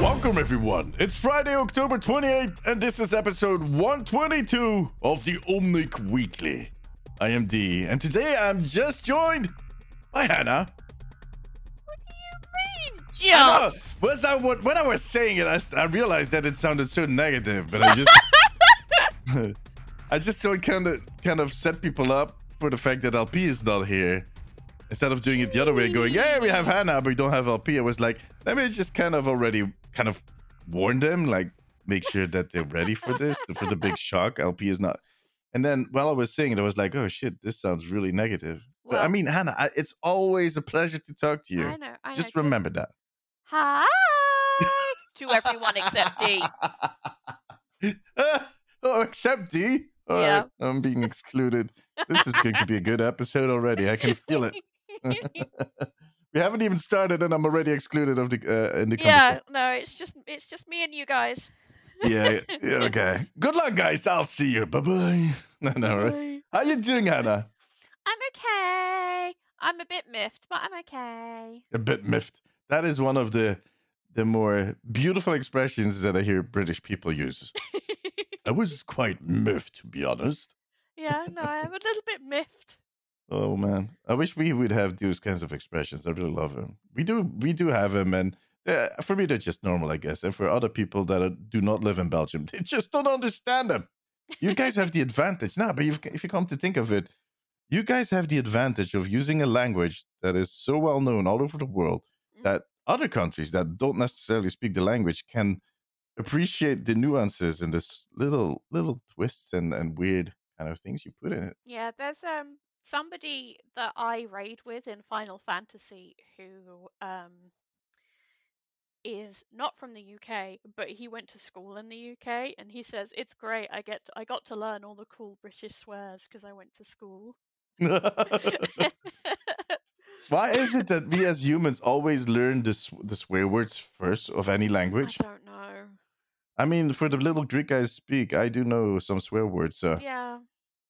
Welcome, everyone. It's Friday, October 28th, and this is episode 122 of the Omnic Weekly. I am D, and today I'm just joined by Hannah. I Was I, when I was saying it, I realized that it sounded so negative, but I just, I just so kind of kind of set people up for the fact that LP is not here. Instead of doing it the other way, going, "Yeah, we have Hannah, but we don't have LP," I was like, let me just kind of already kind of warn them, like make sure that they're ready for this, for the big shock. LP is not. And then while I was saying it, I was like, "Oh shit, this sounds really negative." but I mean, Hannah, I, it's always a pleasure to talk to you. I know. I know, Just remember that. Hi to everyone except D. oh, except D. All Yeah. right, I'm being excluded. This is going to be a good episode already. I can feel it. we haven't even started, and I'm already excluded of the uh, in the conversation. yeah, no, it's just it's just me and you guys. Yeah, yeah. Okay. Good luck, guys. I'll see you. Bye bye. No, no. Right. How you doing, Hannah? I'm okay. I'm a bit miffed, but I'm okay. A bit miffed. That is one of the the more beautiful expressions that I hear British people use. I was quite miffed, to be honest. yeah, no, I'm a little bit miffed. Oh man, I wish we would have those kinds of expressions. I really love them. We do, we do have them, and uh, for me, they're just normal, I guess. And for other people that are, do not live in Belgium, they just don't understand them. You guys have the advantage now, but you've, if you come to think of it, you guys have the advantage of using a language that is so well known all over the world. That other countries that don't necessarily speak the language can appreciate the nuances and this little little twists and, and weird kind of things you put in it. Yeah, there's um somebody that I raid with in Final Fantasy who um is not from the UK, but he went to school in the UK, and he says it's great. I get I got to learn all the cool British swears because I went to school. Why is it that we as humans always learn this the swear words first of any language? I don't know. I mean, for the little Greek I speak, I do know some swear words. So, Yeah.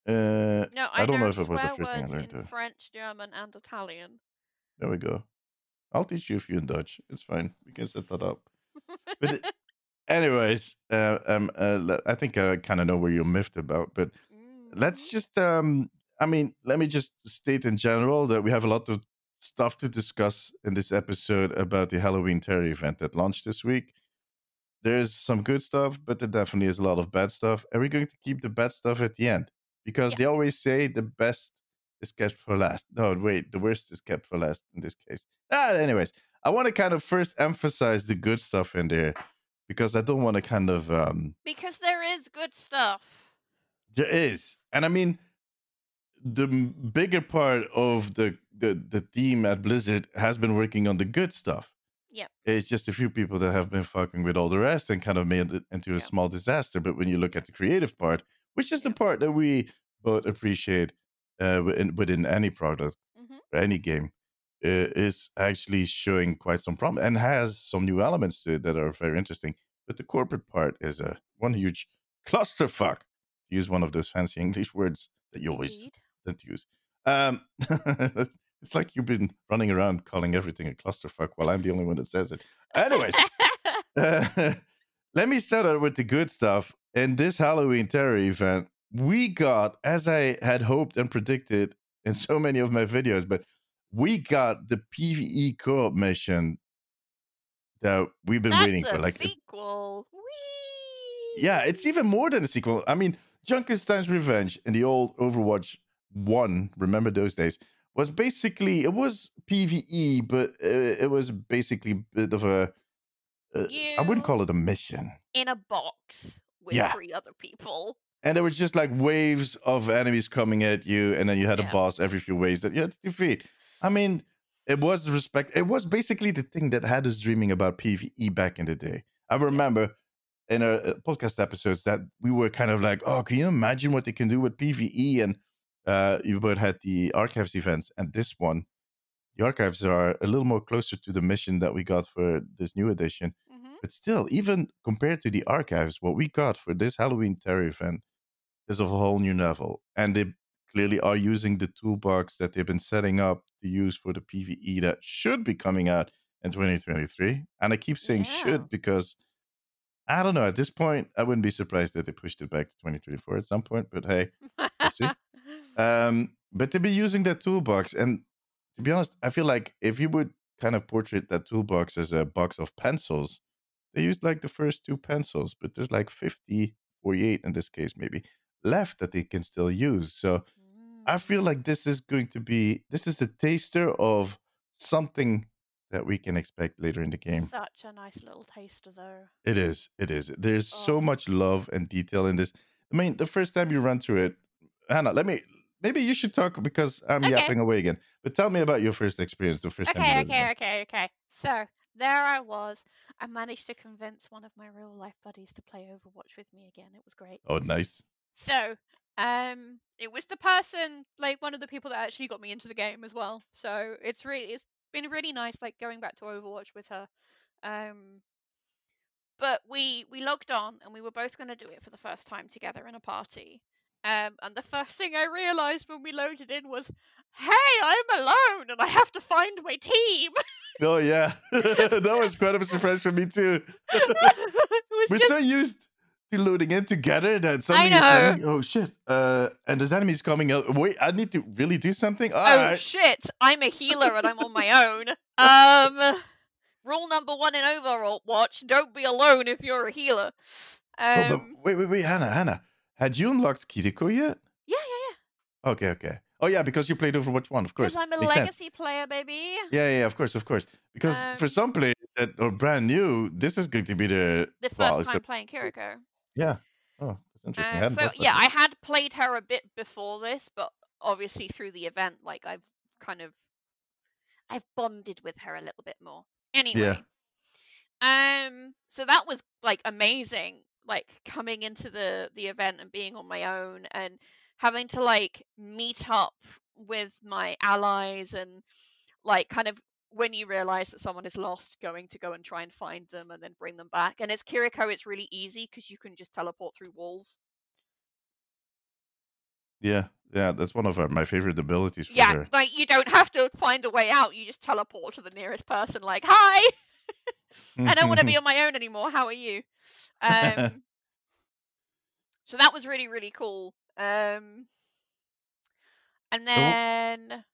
uh, No, I, I don't know know if it was the first thing I learned, in though. French, German, and Italian. there we go. I'll teach you a few in Dutch. It's fine. We can set that up. But it- anyways, uh, um, uh, I think I kind of know where you're miffed about, but let's Mhm. just um i mean let me just state in general that we have a lot of stuff to discuss in this episode about the halloween terror event that launched this week there's some good stuff but there definitely is a lot of bad stuff and we're going to keep the bad stuff at the end because Yeah. they always say the best is kept for last no wait the worst is kept for last in this case ah, anyways i want to kind of first emphasize the good stuff in there because i don't want to kind of um because there is good stuff. there is, and I mean, the bigger part of the, the the team at Blizzard has been working on the good stuff. Yeah. It's just a few people that have been fucking with all the rest and kind of made it into a small disaster. But when you look at the creative part, which is the part that we both appreciate uh, within, within any product hmm or any game, uh, is actually showing quite some promise and has some new elements to it that are very interesting. But the corporate part is a one huge clusterfuck. To use one of those fancy English words that you always Indeed. Don't use. Um, it's like you've been running around calling everything a clusterfuck while I'm the only one that says it. Anyways, uh, let me start out with the good stuff. In this Halloween terror event, we got, as I had hoped and predicted in so many of my videos, but we got the PVE co-op mission that we've been That's waiting for. Like, sequel. Yeah, it's even more than a sequel. I mean, Junkenstein's Revenge in the old Overwatch 1, remember those days, was basically, it was PvE, but uh, it was basically a bit of a, uh, I wouldn't call it a mission. in a box with Yeah. three other people. And there was just like waves of enemies coming at you, and then you had a boss every few waves that you had to defeat. I mean, it was respect. It was basically the thing that had us dreaming about PVE back in the day. I remember in our podcast episodes that we were kind of like, "Oh, can you imagine what they can do with PVE?" And uh, you both had the archives events, and this one, the archives are a little more closer to the mission that we got for this new edition hmm But still, even compared to the archives, what we got for this Halloween Terror event is of a whole new level. And they clearly are using the toolbox that they've been setting up to use for the PvE that should be coming out in 2023. And I keep saying Yeah. should because I don't know. At this point, I wouldn't be surprised that they pushed it back to 2024 at some point. But hey, We'll see. um, but to be using that toolbox, and to be honest, I feel like if you would kind of portrait that toolbox as a box of pencils, they used like the first two pencils, but there's like 50, 48 in this case, maybe left that they can still use. So I feel Mm. like this is going to be this is a taster of something that we can expect later in the game. Such a nice little taster, though. It is. It is. There's so Oh. much love and detail in this. I mean, the first time you run through it, Hannah, let me. Maybe you should talk because I'm Okay. yapping away again. But tell me about your first experience, the first time. Okay, okay, okay, okay. So there I was. I managed to convince one of my real life buddies to play Overwatch with me again. It was great. Oh, nice. So, um, it was the person, like one of the people that actually got me into the game as well. So it's really, it's been really nice, like going back to Overwatch with her. Um, but we we logged on and we were both going to do it for the first time together in a party. Um, and the first thing I realized when we loaded in was, "Hey, I'm alone and I have to find my team." Oh yeah, that was quite a surprise for me too. We're just so used to loading in together that suddenly know. it's oh shit, uh, and there's enemies coming out. Wait, I need to really do something. All oh right. shit, I'm a healer and I'm on my own. Um, rule number one in Overwatch: don't be alone if you're a healer. Oh, Um, wait, wait, wait, Hannah, Hannah, had you unlocked Kiriko yet? yeah, yeah, yeah. Okay, okay. Oh yeah, because you played Overwatch One, of course. because I'm a Makes sense. legacy player, baby. Yeah, yeah, of course, of course. Because for Um, some players that are brand new, this is going to be the The first well, time playing Kiriko. yeah. Oh, that's interesting. Um, so yeah, I had played her a bit before this, but obviously through the event, like I've kind of, I've bonded with her a little bit more. Anyway, Yeah. um, so that was like amazing, like coming into the the event and being on my own and having to like meet up with my allies and like kind of when you realize that someone is lost going to go and try and find them and then bring them back and as kiriko it's really easy because you can just teleport through walls. Yeah, yeah, that's one of our, my favorite abilities for yeah her. like you don't have to find a way out you just teleport to the nearest person like hi i don't want to be on my own anymore how are you um so that was really really cool um and then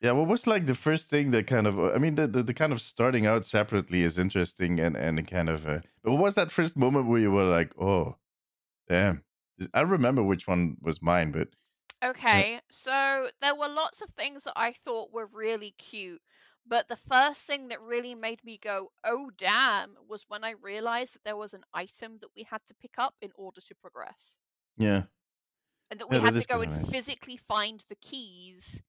Yeah, what was like the first thing that kind of? I mean, the, the, the kind of starting out separately is interesting and and kind of. Uh, but what was that first moment where you were like, oh, damn? I remember which one was mine, but Okay, so there were lots of things that I thought were really cute, but the first thing that really made me go, oh damn, was when I realized that there was an item that we had to pick up in order to progress. yeah, And that we Yeah, had that to go and nice. physically find the keys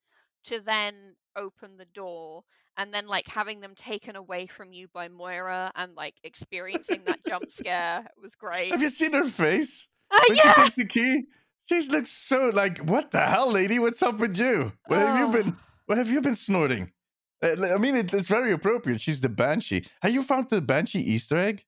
to then open the door, and then like having them taken away from you by Moira and like experiencing that jump scare was great. have you seen her face Ah, when she takes the key? She looks so like, what the hell, lady? What's up with you? What have you been? Oh. What have you been snorting? Uh, I mean, it, it's very appropriate. She's the banshee. Have you found the banshee Easter egg?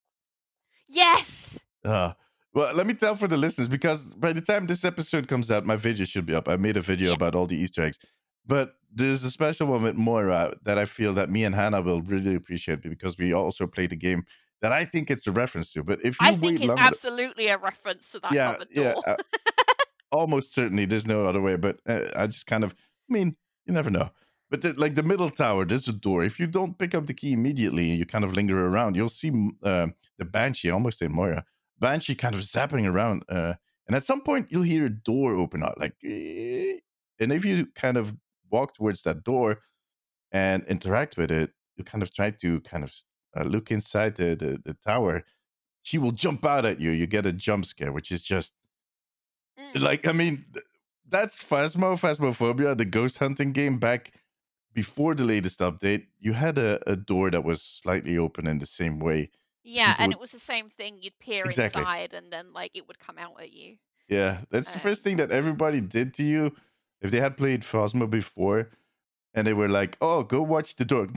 Yes! Uh, well, let me tell for the listeners because by the time this episode comes out, my video should be up. I made a video Yeah. about all the Easter eggs. But there's a special one with Moira that I feel that me and Hannah will really appreciate because we also played a game that I think it's a reference to. But if you I think it's absolutely a reference to that yeah, yeah, uh, almost certainly. There's no other way. But uh, I just kind of, I mean, you never know. But the, like the middle tower, there's a door. If you don't pick up the key immediately and you kind of linger around, you'll see uh, the banshee. I almost say Moira. Banshee kind of zapping around, uh, and at some point you'll hear a door open up, like, "Eh," and if you kind of walk towards that door and interact with it, you kind of try to kind of uh, look inside the, the the tower. She will jump out at you. You get a jump scare, which is just Mm. like I mean, th- that's Phasmo, Phasmophobia, the ghost hunting game back before the latest update. You had a, a door that was slightly open in the same way. Yeah, people and would- it was the same thing. You'd peer Exactly. inside, and then like it would come out at you. Yeah, that's the first Um, thing that everybody did to you if they had played Phasmo before. and they were like, "Oh, go watch the dog."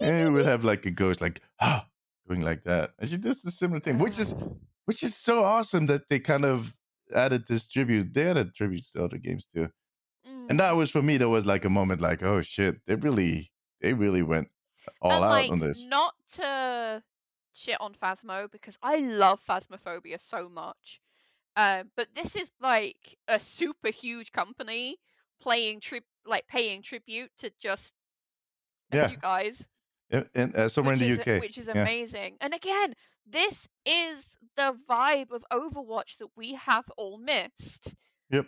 and it would have like a ghost like ah going like that. And she does the similar thing, which is which is so awesome that they kind of added this tribute. They added tributes to other games too. Mm. And that was for me, that was like a moment like, oh shit, they really they really went all and out like, on this. Not to shit on Phasmo because I love Phasmophobia so much. Uh, but this is like a super huge company playing tri- like paying tribute to just Yeah. few guys. And, and uh, somewhere which in the is, UK. which is yeah. amazing. And again, this is the vibe of Overwatch that we have all missed. Yep.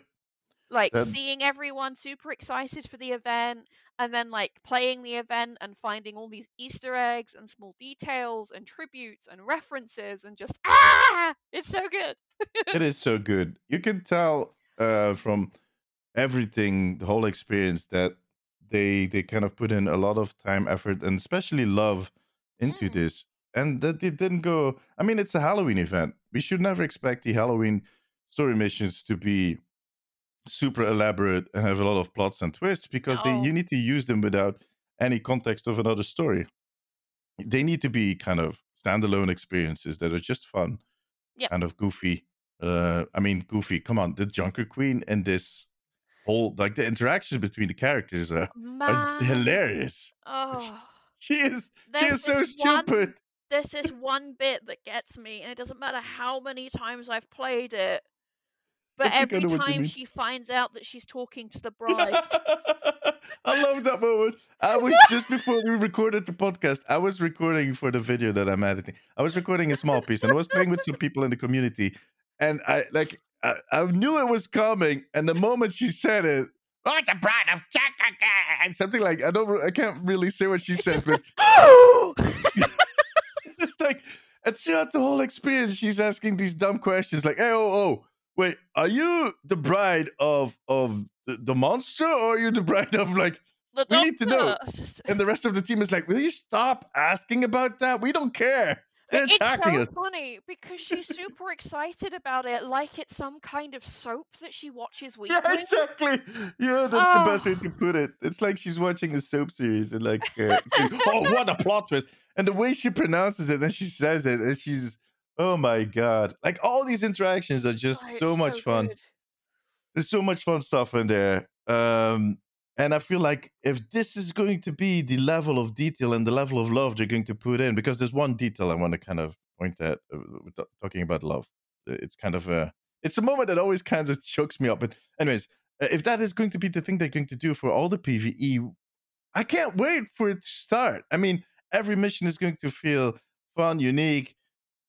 Like That- seeing everyone super excited for the event and then like playing the event and finding all these Easter eggs and small details and tributes and references and just ah it's so good. it is so good. You can tell uh, from everything, the whole experience, that they they kind of put in a lot of time, effort, and especially love into Mm. this, and that it didn't go. I mean, it's a Halloween event. We should never expect the Halloween story missions to be super elaborate and have a lot of plots and twists because they, you need to use them without any context of another story. They need to be kind of standalone experiences that are just fun, Yep. kind of goofy. Uh, I mean, goofy. Come on, the Junker Queen and this whole like the interactions between the characters are, are hilarious. Oh. She is she is so stupid. one- this one bit that gets me, and it doesn't matter how many times I've played it. But every know what you time she finds out that she's talking to the bride, I love that moment. I was just before we recorded the podcast, I was recording for the video that I'm editing. I was recording a small piece and I was playing with some people in the community. And I like I, I knew it was coming. And the moment she said it, oh, the bride of Chaka and something like I don't I can't really say what she it's said, just oh! like and throughout the whole experience, she's asking these dumb questions like, "Hey, oh, oh, wait, are you the bride of of the, the monster, or are you the bride of like?" the We need to know. doctor. It's just- And the rest of the team is like, "Will you stop asking about that? We don't care. They're It's attacking so us." funny because she's super excited about it, like it's some kind of soap that she watches weekly. Yeah, exactly. Yeah, that's the best way Oh. to put it. It's like she's watching a soap series and like, uh, oh, what a plot twist! And the way she pronounces it and she says it, and she's, oh my god! Like all these interactions are just Oh, so much fun. good. there's so much fun stuff in there um and i feel like if this is going to be the level of detail and the level of love they're going to put in because there's one detail i want to kind of point at uh, talking about love it's kind of a it's a moment that always kind of chokes me up but anyways uh, if that is going to be the thing they're going to do for all the pve i can't wait for it to start i mean every mission is going to feel fun unique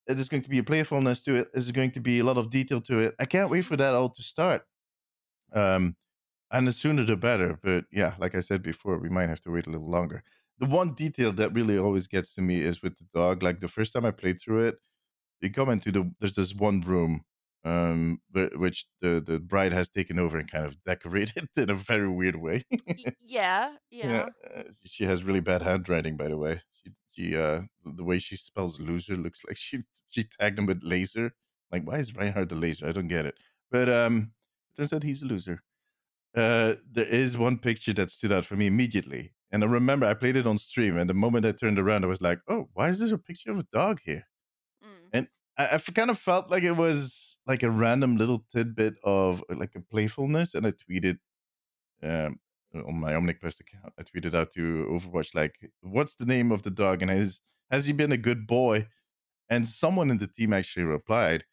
there's going to be a playfulness to it there's going to be a lot of detail to it. I can't wait for that all to start. Um and the sooner the better but yeah like i said before we might have to wait a little longer. The one detail that really always gets to me is with the dog like the first time i played through it you come into the there's this one room um which the the bride has taken over and kind of decorated in a very weird way. Y- yeah, yeah. uh, she has really bad handwriting by the way she uh the way she spells loser looks like she she tagged him with laser. Like why is reinhardt the laser? I don't get it. But um turns out he's a loser. Uh there is one picture that stood out for me immediately. And i remember i played it on stream and the moment i turned around i was like oh why is there a picture of a dog here? Mm. I kind of felt like it was like a random little tidbit of like a playfulness, and I tweeted um, on my Omniquest account. I tweeted out to Overwatch like, "What's the name of the dog?" And has has he been a good boy? And someone in the team actually replied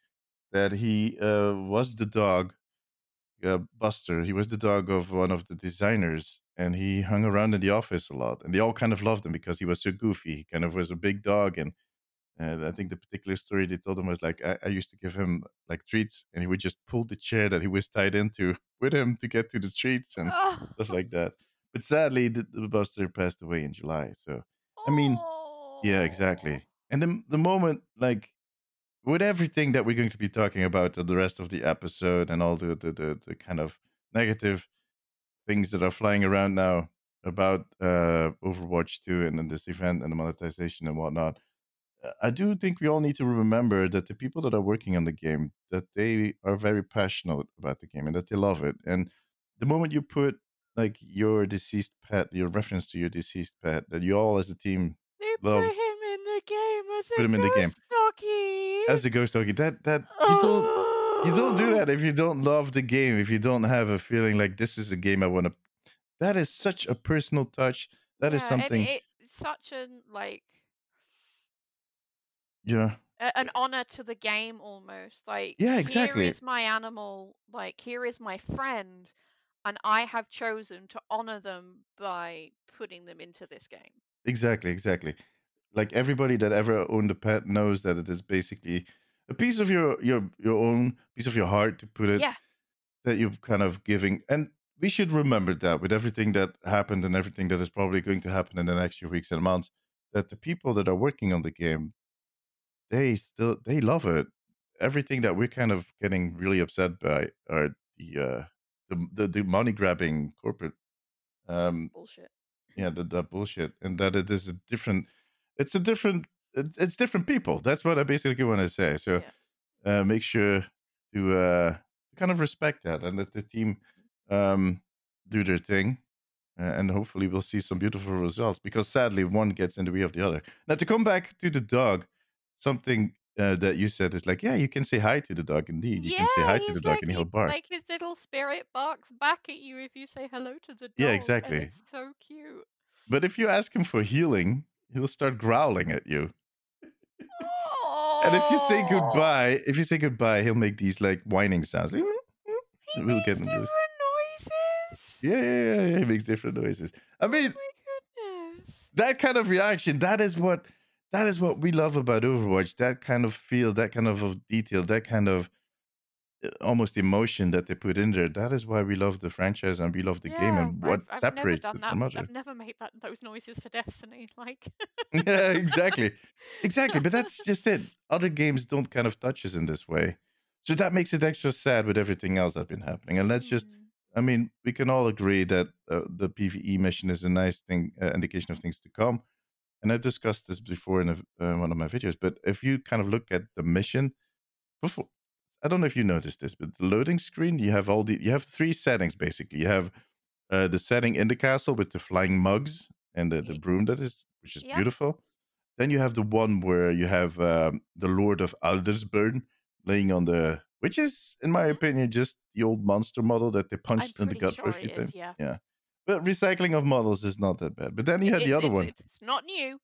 that he uh, was the dog, uh, Buster. He was the dog of one of the designers, and he hung around in the office a lot. And they all kind of loved him because he was so goofy. He kind of was a big dog, and uh, I think the particular story they told him was like, I, I used to give him like treats, and he would just pull the chair that he was tied into with him to get to the treats and Oh. stuff like that. But sadly, the, the Buster passed away in July. So I mean, yeah, exactly. And the the moment, like, with everything that we're going to be talking about the rest of the episode and all the the the, the kind of negative things that are flying around now about uh Overwatch 2 and then this event and the monetization and whatnot. Uh, I do think we all need to remember that the people that are working on the game that they are very passionate about the game and that they love it. And the moment you put like your deceased pet, your reference to your deceased pet, that you all as a team They Love- put him in the game as Put a him in the game. ghost doggy. as a ghost doggy. That that you don't you don't do Oh. that if you don't love the game. If you don't have a feeling like this is a game I want to. That is such a personal touch. That is Yeah, something. And it's such an like yeah. a- an honor to the game almost. Like Yeah, exactly. Here is my animal. Like here is my friend, and I have chosen to honor them by putting them into this game. Exactly, exactly. Like everybody that ever owned a pet knows that it is basically a piece of your your your own piece of your heart to put it Yeah. that you're kind of giving. And we should remember that with everything that happened and everything that is probably going to happen in the next few weeks and months, that the people that are working on the game, they still they love it. Everything that we're kind of getting really upset by are the uh the the, the money grabbing corporate um Bullshit. yeah the, the bullshit and that it is a different it's a different it's different people that's what i basically want to say so uh make sure to uh kind of respect that and let the team um do their thing uh, and hopefully we'll see some beautiful results because sadly one gets in the way of the other now to come back to the dog something uh, that you said is like yeah you can say hi to the dog indeed you yeah, can say hi to the dog like, and he- he'll bark Like his little spirit barks back at you if you say hello to the dog. Yeah, exactly. it's so cute. but if you ask him for healing he'll start growling at you And if you say goodbye, if you say goodbye, he'll make these like whining sounds. Like, he we'll makes get different this. noises. yeah, yeah, yeah, he makes different noises. I mean, Oh my goodness. that kind of reaction, that is what that is what we love about Overwatch. That kind of feel, that kind of of detail, that kind of uh, almost emotion that they put in there. That is why we love the franchise and we love the game and what I've, I've separates it from that. other. I've never made that those noises for Destiny. Like, yeah, exactly. Exactly. But that's just it. Other games don't kind of touch us in this way. So that makes it extra sad with everything else that's been happening. And let's just, mm, I mean, we can all agree that uh, the PVE mission is a nice thing, uh, indication of things to come. And I've discussed this before in a, uh, one of my videos. But if you kind of look at the mission, before, I don't know if you noticed this, but the loading screen, you have all the, you have three settings basically. You have uh, the setting in the castle with the flying mugs and the, the broom that is, which is Yeah. beautiful. Then you have the one where you have um, the Lord of Adlersbrunn laying on the, which is, in my Mhm. opinion, just the old monster model that they punched in the gut for a few times. yeah. yeah. But recycling of models is not that bad. But then you It- had the other it's- one. It's, it's not new.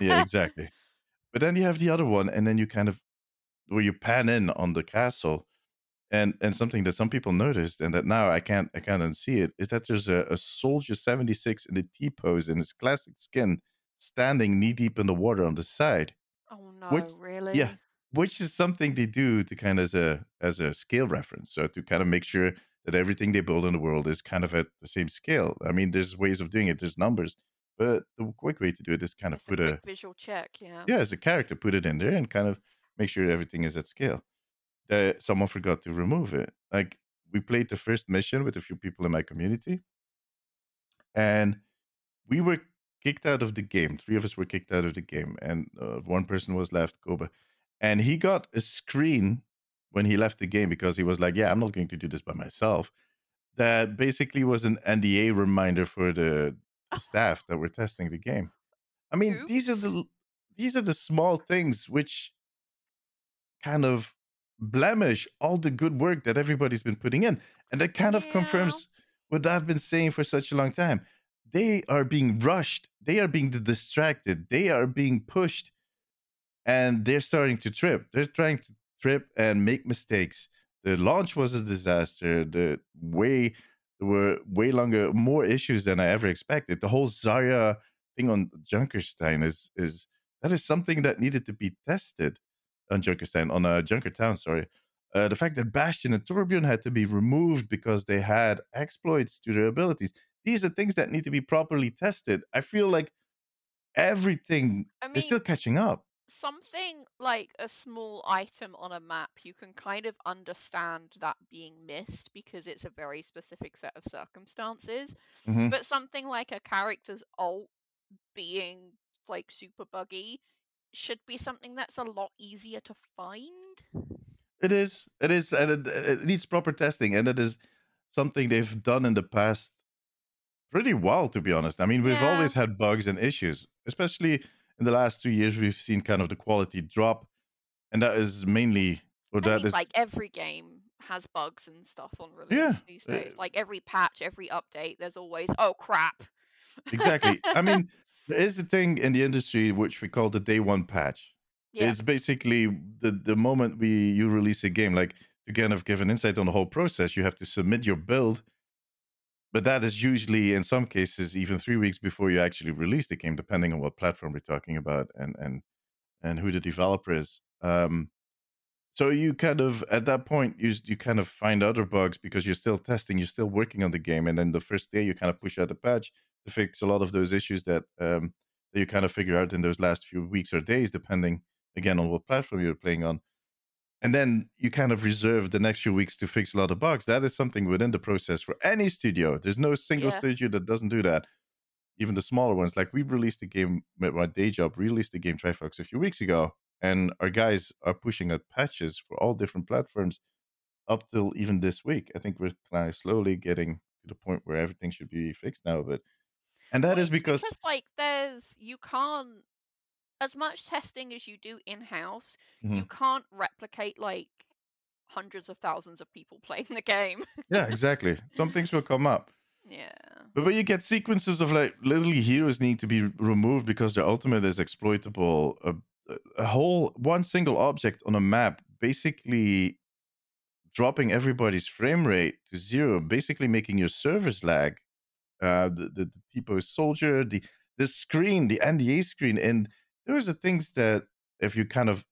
yeah, exactly. But then you have the other one, and then you kind of where you pan in on the castle, and and something that some people noticed, and that now I can't I can't unsee it, is that there's a, a soldier seventy six in the T pose in his classic skin, standing knee deep in the water on the side, Oh no, Which- really? which is something they do to kind of as a as a scale reference, so to kind of make sure that everything they build in the world is kind of at the same scale. I mean, there's ways of doing it, there's numbers, but the quick way to do it is kind of It's a put a quick visual check, yeah. yeah, as a character, put it in there and kind of make sure everything is at scale. That someone forgot to remove it. Like we played the first mission with a few people in my community, and we were kicked out of the game. Three of us were kicked out of the game, and uh, one person was left, Koba, and he got a screen when he left the game because he was like, "Yeah, I'm not going to do this by myself." That basically was an NDA reminder for the the ah. staff that were testing the game. I mean, these are the these are the small things which kind of blemish all the good work that everybody's been putting in, and that kind of Yeah. confirms what I've been saying for such a long time. They are being rushed. They are being distracted. They are being pushed, and they're starting to trip. They're trying to trip and make mistakes. The launch was a disaster. The way there were way longer, more issues than I ever expected. The whole Zarya thing on Junkerstein is is that is something that needed to be tested on Junkerstein on uh, Junkertown. Sorry, uh, the fact that Bastion and Torbjorn had to be removed because they had exploits to their abilities. These are things that need to be properly tested. I feel like everything I is mean, still catching up. Something like a small item on a map, you can kind of understand that being missed because it's a very specific set of circumstances. Mhm. But something like a character's alt being like super buggy should be something that's a lot easier to find. It is. It is, and it, it needs proper testing. And it is something they've done in the past pretty well, to be honest. I mean, we've Yeah. always had bugs and issues, especially in the last two years. We've seen kind of the quality drop, and that is mainly, or I that mean, is, like every game has bugs and stuff on release Yeah, these uh, days. Like every patch, every update, there's always oh crap. exactly. I mean, there is a thing in the industry which we call the day one patch. yeah, It's basically the the moment we you release a game, like to kind of give an insight on the whole process, you have to submit your build. But that is usually, in some cases, even three weeks before you actually release the game, depending on what platform we're talking about and and and who the developer is. Um, so you kind of at that point you you kind of find other bugs because you're still testing, you're still working on the game, and then the first day you kind of push out the patch to fix a lot of those issues that um, that you kind of figure out in those last few weeks or days, depending again on what platform you're playing on. And then you kind of reserve the next few weeks to fix a lot of bugs. That is something within the process for any studio. There's no single Yeah. studio that doesn't do that. Even the smaller ones. Like we released a game with my day job, released the game Trifox a few weeks ago, and our guys are pushing out patches for all different platforms up till even this week. I think we're kind of slowly getting to the point where everything should be fixed now. But and that Well, is because, because like there's you can't as much testing as you do in house, you Mhm. can't replicate like hundreds of thousands of people playing the game. yeah, exactly. Some things will come up. yeah. But when you get sequences of like literally heroes need to be removed because their ultimate is exploitable, a, a whole one single object on a map basically dropping everybody's frame rate to zero, basically making your servers lag. Uh, the the, the typo soldier, the the screen, the NDA screen, and those are things that if you kind of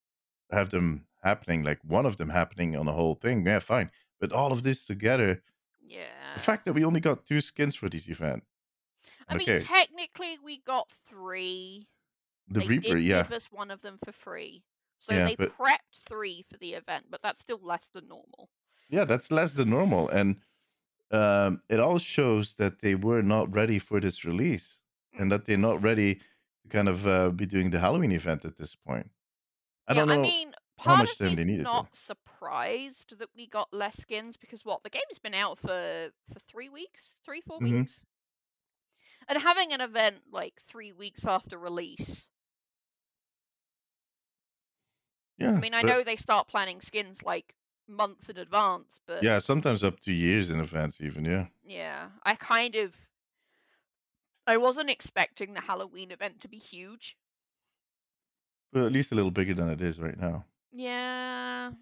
have them happening, like one of them happening on the whole thing, yeah, fine. But all of this together, Yeah. the fact that we only got two skins for this event. I mean, technically, we got three. The they Reaper, did yeah. give us one of them for free. So Yeah, they but- prepped three for the event, but that's still less than normal. Yeah, that's less than normal. And um, it all shows that they were not ready for this release and that they're not ready to kind of uh, be doing the Halloween event at this point. I yeah, don't know. I mean, how part much of time me they needed, not surprised that we got less skins because what the game's been out for for three weeks, three four Mhm. weeks, and having an event like three weeks after release. yeah. I mean, I but- know they start planning skins like months in advance, but Yeah, sometimes up to years in advance, even. Yeah. Yeah, I kind of. I wasn't expecting the Halloween event to be huge. But at least a little bigger than it is right now. Yeah,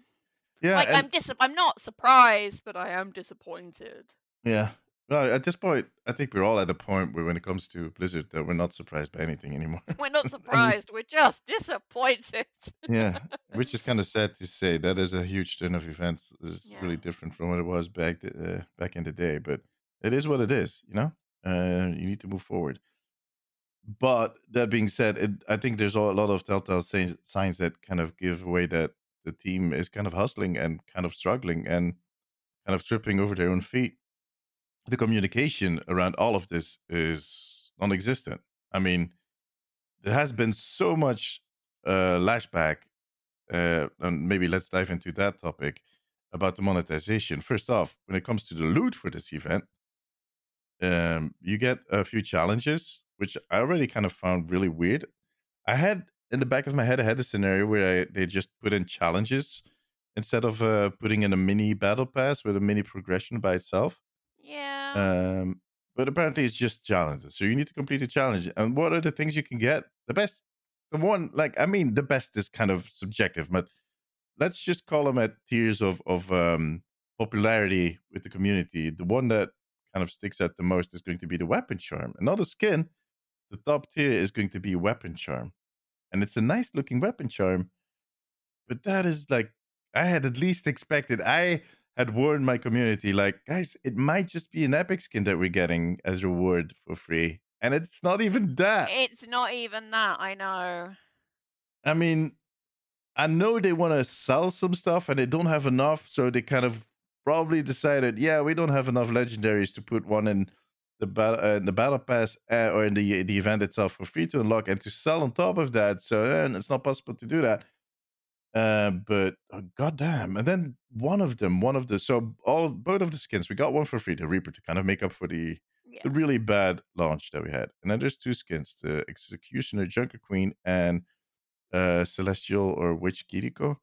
Yeah. like and- I'm dis. I'm not surprised, but I am disappointed. yeah. Well, at this point, I think we're all at a point where when it comes to Blizzard, that we're not surprised by anything anymore. We're not surprised. We're just disappointed. yeah, which is kind of sad to say. That is a huge turn of events. It's really different from what it was back uh, back in the day, but it is what it is. You know, uh, you need to move forward. But that being said, it, I think there's a lot of telltale signs, that kind of give away that the team is kind of hustling and kind of struggling and kind of tripping over their own feet. The communication around all of this is non-existent. I mean, there has been so much uh, lashback, uh, and maybe let's dive into that topic about the monetization. First off, when it comes to the loot for this event, um, you get a few challenges, which I already kind of found really weird. I had in the back of my head, I had a scenario where I, they just put in challenges instead of uh, putting in a mini battle pass with a mini progression by itself. Yeah. Um, but apparently it's just challenges. So you need to complete a challenge. And what are the things you can get? The best, the one, like, I mean, the best is kind of subjective, but let's just call them at tiers of, of um, popularity with the community. The one that kind of sticks out the most is going to be the weapon charm. And not a skin. The top tier is going to be weapon charm. And it's a nice looking weapon charm. But that is like, I had at least expected. I had warned my community, like, guys, it might just be an epic skin that we're getting as reward for free. And it's not even that. it's not even that. I know. I mean, I know they want to sell some stuff and they don't have enough. So they kind of probably decided, yeah, we don't have enough legendaries to put one in the, battle uh, the battle pass uh, or in the, the event itself for free to unlock and to sell on top of that. So uh, it's not possible to do that. Uh, but oh, goddamn! And then one of them, one of the so all both of the skins, we got one for free, the Reaper, to kind of make up for the Yeah. the really bad launch that we had. And then there's two skins: the Executioner Junker Queen and uh Celestial or Witch Kiriko.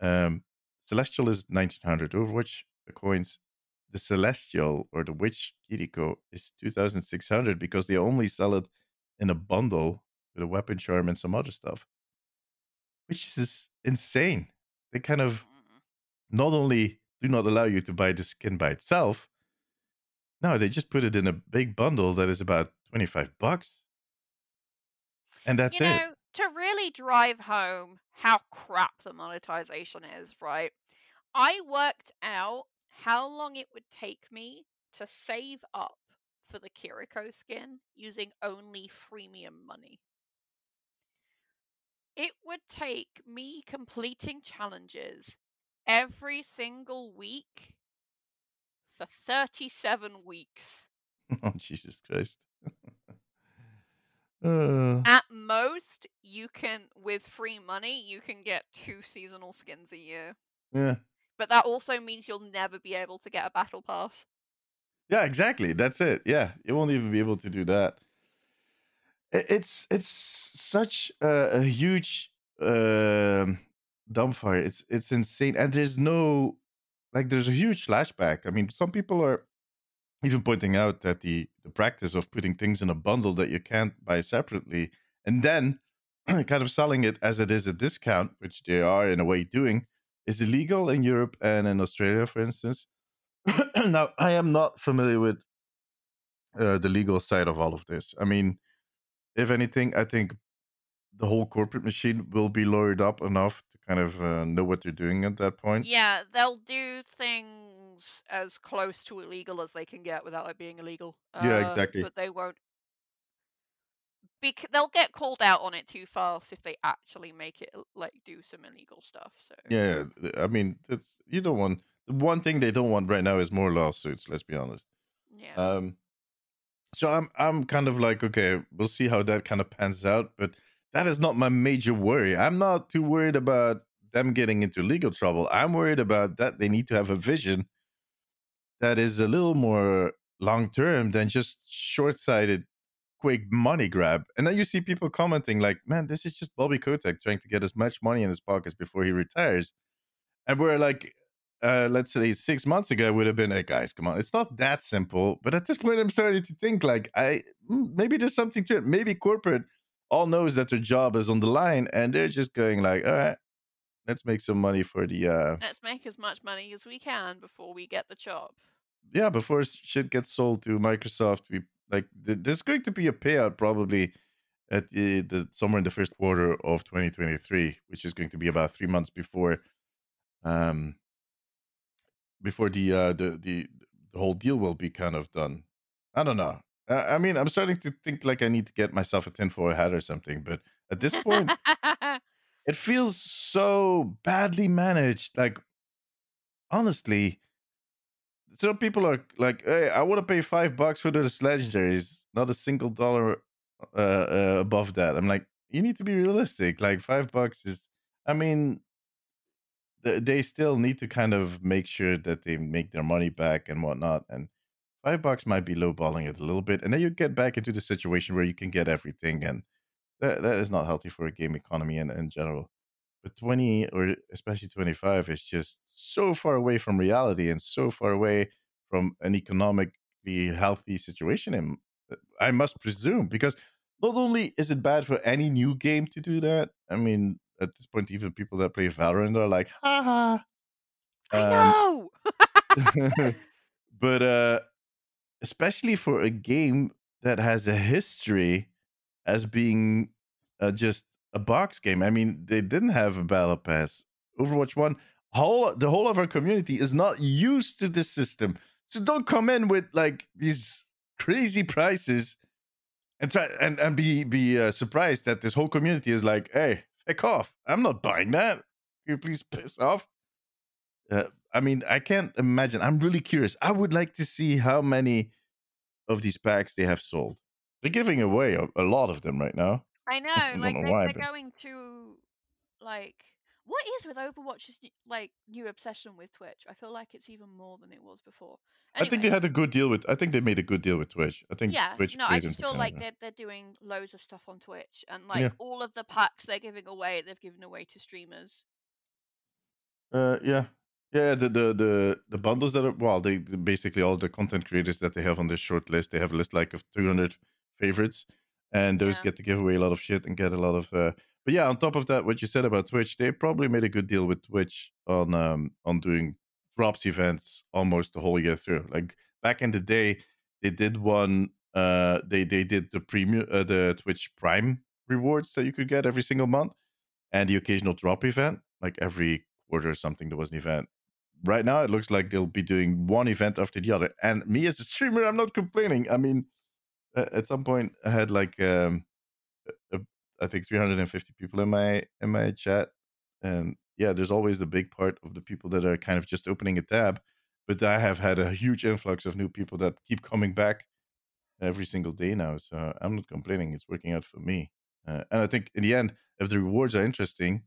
Um, Celestial is 1900. Overwatch the coins. The Celestial or the Witch Kiriko is 2600 because they only sell it in a bundle with a weapon charm and some other stuff, which is insane. They kind of not only do not allow you to buy the skin by itself, no, they just put it in a big bundle that is about 25 bucks. And that's you it. know, to really drive home how crap the monetization is, right? I worked out how long it would take me to save up for the Kiriko skin using only freemium money. It would take me completing challenges every single week for 37 weeks. oh, Jesus Christ. Uh, At most, you can, with free money, you can get two seasonal skins a year. yeah. But that also means you'll never be able to get a battle pass. Yeah, exactly. That's it. Yeah, you won't even be able to do that. It's it's such a, a huge um dumbfire. It's it's insane, and there's no like there's a huge flashback. I mean, some people are even pointing out that the the practice of putting things in a bundle that you can't buy separately, and then kind of selling it as it is a discount, which they are in a way doing, is illegal in Europe and in Australia, for instance. now, I am not familiar with uh, the legal side of all of this. I mean, if anything, I think the whole corporate machine will be lawyered up enough to kind of uh, know what they're doing at that point. Yeah, they'll do things as close to illegal as they can get without it being illegal. Yeah, Uh, exactly. But they won't. Bec- they'll get called out on it too fast if they actually make it like do some illegal stuff. So Yeah, I mean, it's you don't want the one thing they don't want right now is more lawsuits. Let's be honest. yeah, Um, so I'm I'm kind of like, okay, we'll see how that kind of pans out, but that is not my major worry. I'm not too worried about them getting into legal trouble. I'm worried about that they need to have a vision that is a little more long term than just short sighted, quick money grab. And then you see people commenting like, "Man, this is just Bobby Kotick trying to get as much money in his pockets before he retires." And we're like, uh, let's say six months ago, I would have been like, guys, come on, it's not that simple. But at this point, I'm starting to think like, I mm, maybe there's something to it. Maybe corporate all knows that their job is on the line, and they're just going like, all right, let's make some money for the uh, let's make as much money as we can before we get the job. yeah, before shit gets sold to Microsoft, we like there's going to be a payout probably at the, the somewhere in the first quarter of 2023, which is going to be about three months before um before the uh the the, the whole deal will be kind of done. I don't know. I, I mean, I'm starting to think like I need to get myself a tinfoil hat or something, but at this point, it feels so badly managed. Like, honestly, some people are like, "Hey, I want to pay five bucks for those legendaries, not a single dollar uh, uh, above that." I'm like, you need to be realistic. Like, five bucks is, I mean, th- they still need to kind of make sure that they make their money back and whatnot. And five bucks might be lowballing it a little bit, and then you get back into the situation where you can get everything, and that that is not healthy for a game economy in, in general. But twenty or especially twenty five is just so far away from reality and so far away from an economically healthy situation. In I must presume because not only is it bad for any new game to do that. I mean, at this point, even people that play Valorant are like, "Ha ha." Um, I know. but uh especially for a game that has a history as being uh, just a box game i mean they didn't have a battle pass overwatch 1 whole the whole of our community is not used to this system so don't come in with like these crazy prices and try and, and be be uh, surprised that this whole community is like hey heck off i'm not buying that Can you please piss off uh, I mean, I can't imagine. I'm really curious. I would like to see how many of these packs they have sold. They're giving away a, a lot of them right now. I know. don't Like know they, why, they're but- going to like What is with Overwatch's like new obsession with Twitch? I feel like it's even more than it was before. Anyway, I think they had a good deal with. I think they made a good deal with Twitch. I think yeah, Twitch. No, I just feel like they're they're doing loads of stuff on Twitch, and like yeah. all of the packs they're giving away, they've given away to streamers. Uh, yeah, yeah. The the the the bundles that are well, they basically all the content creators that they have on this short list. They have a list like of 200 favorites, and those yeah. get to give away a lot of shit and get a lot of. Uh, but yeah, on top of that, what you said about Twitch, they probably made a good deal with Twitch on um on doing drops events almost the whole year through. Like back in the day, they did one. Uh, they they did the premium, uh, the Twitch Prime rewards that you could get every single month, and the occasional drop event, like every quarter or something. There was an event. Right now, it looks like they'll be doing one event after the other. And me as a streamer, I'm not complaining. I mean, at some point, I had like um, think 350 people in my in my chat, and yeah, there's always the big part of the people that are kind of just opening a tab but I have had a huge influx of new people that keep coming back every single day now. So I'm not complaining. It's working out for me. Uh, and I think in the end, if the rewards are interesting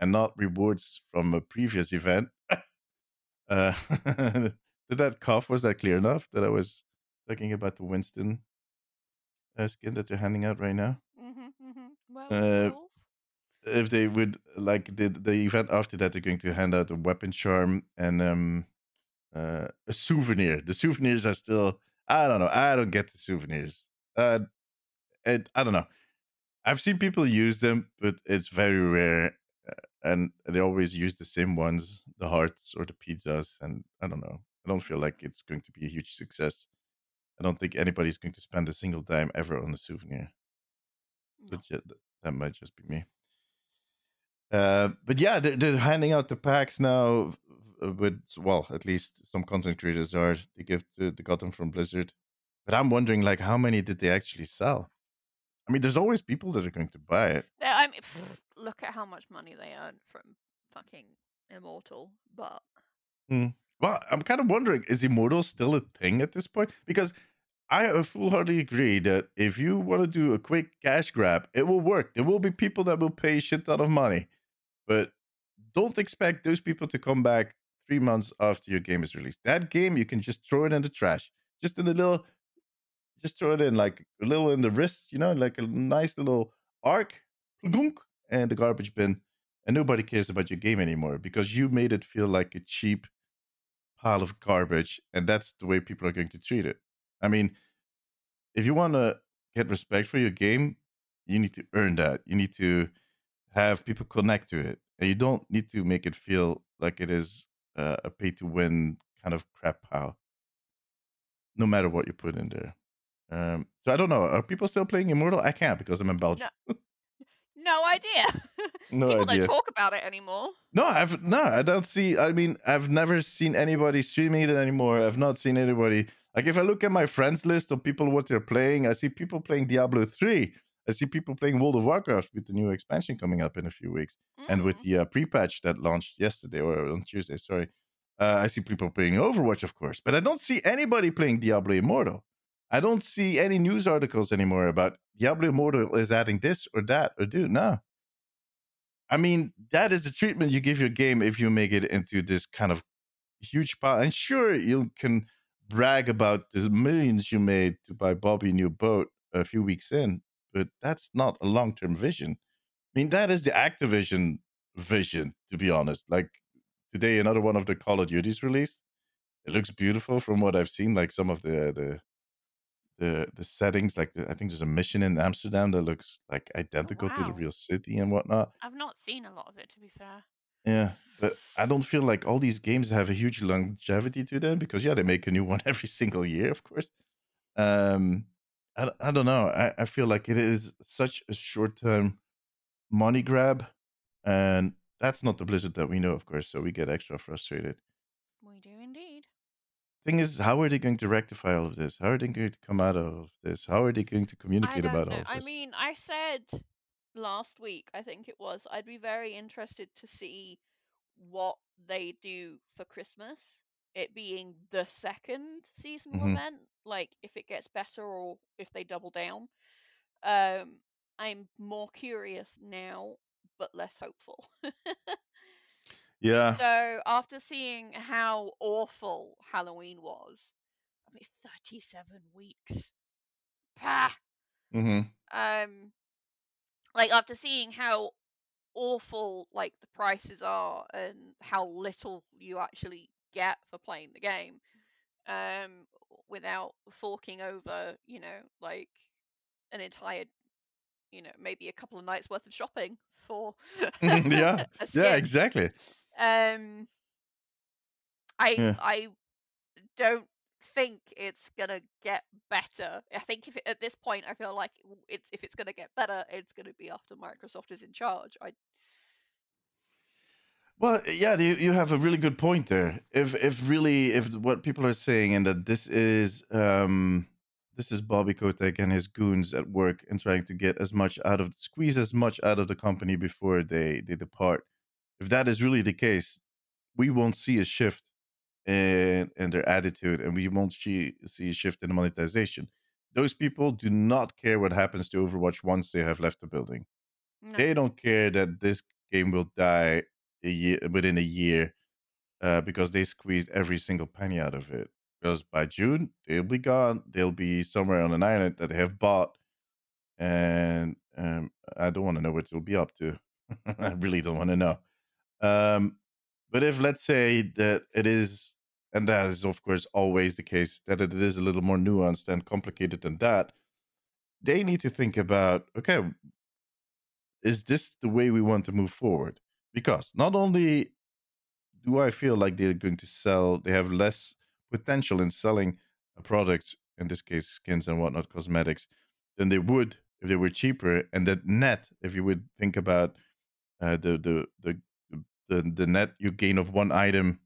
and not rewards from a previous event, uh, did that cough? Was that clear enough that I was talking about the Winston uh, skin that they're handing out right now? Mm-hmm, mm-hmm. Well, uh, if they would like the the event after that, they're going to hand out a weapon charm and um uh, a souvenir. The souvenirs are still. I don't know. I don't get the souvenirs. Uh, and I don't know. I've seen people use them, but it's very rare, uh, and they always use the same ones, the hearts or the pizzas. And I don't know. I don't feel like it's going to be a huge success. I don't think anybody's going to spend a single dime ever on a souvenir. No. But yeah, that might just be me. Uh, but yeah, they're, they're, handing out the packs now uh, with well, at least some content creators are. They give the, they got them from Blizzard, but I'm wondering like how many did they actually sell? I mean, there's always people that are going to buy it. I mean, look at how much money they earn from fucking Immortal, but. Hmm. Well, I'm kind of wondering, is Immortal still a thing at this point? Because I uh, full-heartedly agree that if you want to do a quick cash grab, it will work. There will be people that will pay shit ton of money, but don't expect those people to come back three months after your game is released. That game, you can just throw it in the trash, just in a little, just throw it in like a little in the wrist, you know, like a nice little arc, and the garbage bin, and nobody cares about your game anymore because you made it feel like a cheap pile of garbage, and that's the way people are going to treat it. I mean, if you want to get respect for your game, you need to earn that. You need to have people connect to it, and you don't need to make it feel like it is uh, a pay to win kind of crap pile. No matter what you put in there. Um, so I don't know. Are people still playing Immortal? I can't because I'm in Belgium. No, no idea. no people idea. don't talk about it anymore. No, I've no. I don't see. I mean, I've never seen anybody streaming it anymore. I've not seen anybody. Like if I look at my friends list of people what they're playing, I see people playing Diablo three. I see people playing World of Warcraft with the new expansion coming up in a few weeks, mm. and with mm. the uh, pre-patch that launched yesterday or on Tuesday. Sorry, uh, I see people playing Overwatch, of course, but I don't see anybody playing Diablo Immortal. I don't see any news articles anymore about Diablo Immortal is adding this or that or do no. I mean, that is the treatment you give your game if you make it into this kind of huge pile. And sure, you can brag about the millions you made to buy Bobby a new boat a few weeks in but that's not a long term vision. I mean, that is the Activision vision, to be honest. Like today, another one of the Call of Duties released. It looks beautiful from what I've seen. Like some of the the the the settings, like the, I think there's a mission in Amsterdam that looks like oh, identical wow. to the real city and whatnot. I've not seen a lot of it, to be fair. Yeah, but I don't feel like all these games have a huge longevity to them because yeah, they make a new one every single year, of course. Um, I, I don't know. I, I feel like it is such a short term money grab, and that's not the Blizzard that we know, of course. So we get extra frustrated. We do indeed. Thing is, how are they going to rectify all of this? How are they going to come out of this? How are they going to communicate about know. all of this? I mean, I said last week, I think it was, I'd be very interested to see what they do for Christmas it being the second seasonal mm-hmm. event, like if it gets better or if they double down. Um, I'm more curious now, but less hopeful. Yeah. So after seeing how awful Halloween was, I mean, 37 weeks. Pah! hmm Um, like after seeing how awful like the prices are and how little you actually get for playing the game, um, without forking over, you know, like an entire, you know, maybe a couple of nights worth of shopping for yeah. Yeah. Exactly. Um, I Yeah. I don't think it's gonna get better. I think if it, at this point, I feel like it's if it's gonna get better, it's gonna be after Microsoft is in charge. I Well, yeah, you, you have a really good point there. If if really if what people are saying and that this is um this is Bobby Kotick and his goons at work and trying to get as much out of squeeze as much out of the company before they they depart. If that is really the case, we won't see a shift in in their attitude and we won't see see a shift in the monetization. Those people do not care what happens to Overwatch once they have left the building no. they don't care that this game will die a year within a year uh, because they squeezed every single penny out of it. Because by June they'll be gone. They'll be somewhere on an island that they have bought, and um, I don't want to know what they'll be up to. I really don't want to know. Um, but if let's say that it is, and that is of course always the case, that it is a little more nuanced and complicated than that, they need to think about okay, is this the way we want to move forward? Because not only do I feel like they're going to sell, they have less potential in selling a product, in this case, skins and whatnot, cosmetics, than they would if they were cheaper. And that net, if you would think about uh, the, the the the the net you gain of one item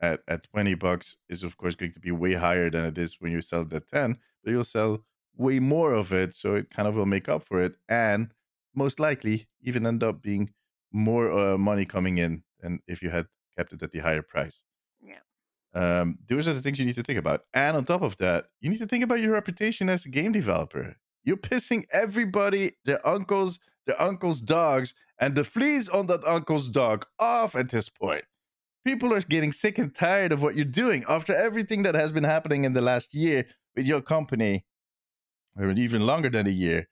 at at twenty bucks is of course going to be way higher than it is when you sell it at ten, but you'll sell way more of it, so it kind of will make up for it, and most likely even end up being more uh, money coming in than if you had kept it at the higher price. Yeah. Um, those are the things you need to think about. And on top of that, you need to think about your reputation as a game developer. You're pissing everybody, their uncles, their uncle's dogs, and the fleas on that uncle's dog off at this point. People are getting sick and tired of what you're doing after everything that has been happening in the last year with your company, or even longer than a year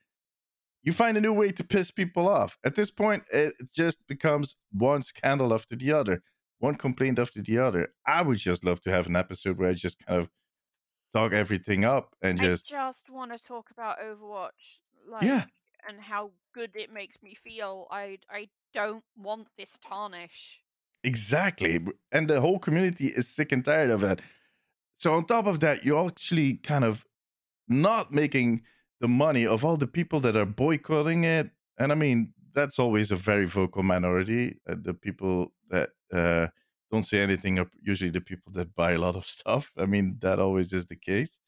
you find a new way to piss people off. At this point, it just becomes one scandal after the other, one complaint after the other. I would just love to have an episode where I just kind of talk everything up and just I just want to talk about Overwatch, like, Yeah. And how good it makes me feel. I I don't want this tarnish. exactly. And the whole community is sick and tired of that. So on top of that, you're actually kind of not making the money of all the people that are boycotting it. And I mean, that's always a very vocal minority. Uh, the people that uh, don't say anything are usually the people that buy a lot of stuff. I mean, that always is the case.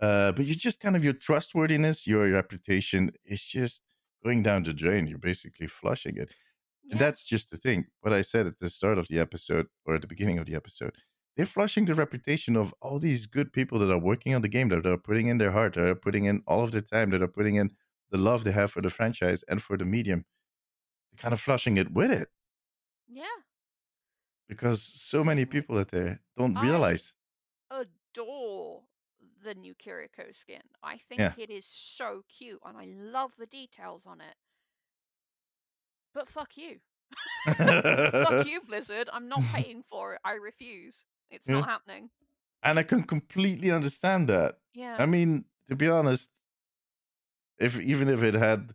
Uh, but you just kind of your trustworthiness, your reputation is just going down the drain. You're basically flushing it. And that's just the thing. What I said at the start of the episode or at the beginning of the episode, they're flushing the reputation of all these good people that are working on the game, that are putting in their heart, that are putting in all of their time, that are putting in the love they have for the franchise and for the medium. They're kind of flushing it with it yeah. because so many people out there don't I- realize. adore the new Kiriko skin. I think Yeah. it is so cute and I love the details on it. But fuck you. fuck you, Blizzard. I'm not paying for it. I refuse. It's Yeah. not happening. And I can completely understand that. Yeah. I mean, to be honest, if even if it had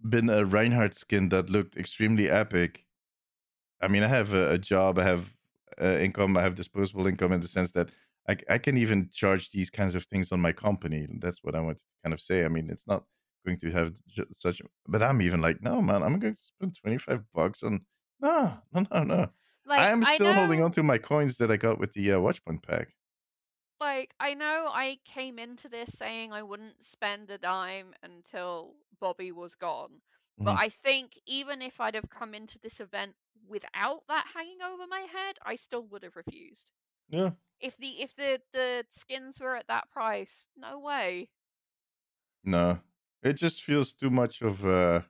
been a Reinhardt skin that looked extremely epic, I mean, I have a, a job, I have uh, income, I have disposable income in the sense that I, I can even charge these kinds of things on my company. That's what I wanted to kind of say. I mean, it's not going to have such, but I'm even like, no, man, I'm going to spend 25 bucks on, no, no, no, no. like I am I still holding on to my coins that I got with the uh, Watchpoint pack. like I know I came into this saying I wouldn't spend a dime until Bobby was gone. But Mhm. I think even if I'd have come into this event without that hanging over my head, I still would have refused. Yeah. If the if the the skins were at that price, no way. No, it just feels too much of uh,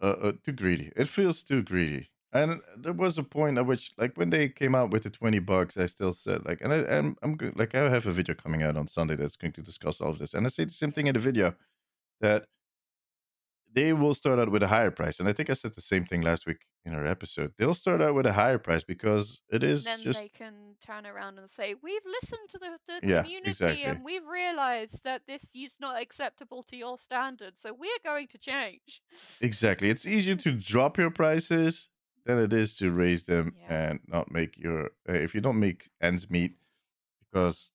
uh, uh too greedy. It feels too greedy. And there was a point at which, like, when they came out with the twenty bucks, I still said, like, and I, I'm, I'm good. Like, I have a video coming out on Sunday that's going to discuss all of this, and I say the same thing in the video that they will start out with a higher price. And I think I said the same thing last week in our episode. They'll start out with a higher price because it is then just they can turn around and say, "We've listened to the, the Yeah, community exactly. and we've realized that this is not acceptable to your standards, so we're going to change." exactly. It's easier to drop your prices than it is to raise them Yeah. and not make your. Uh, if you don't make ends meet, because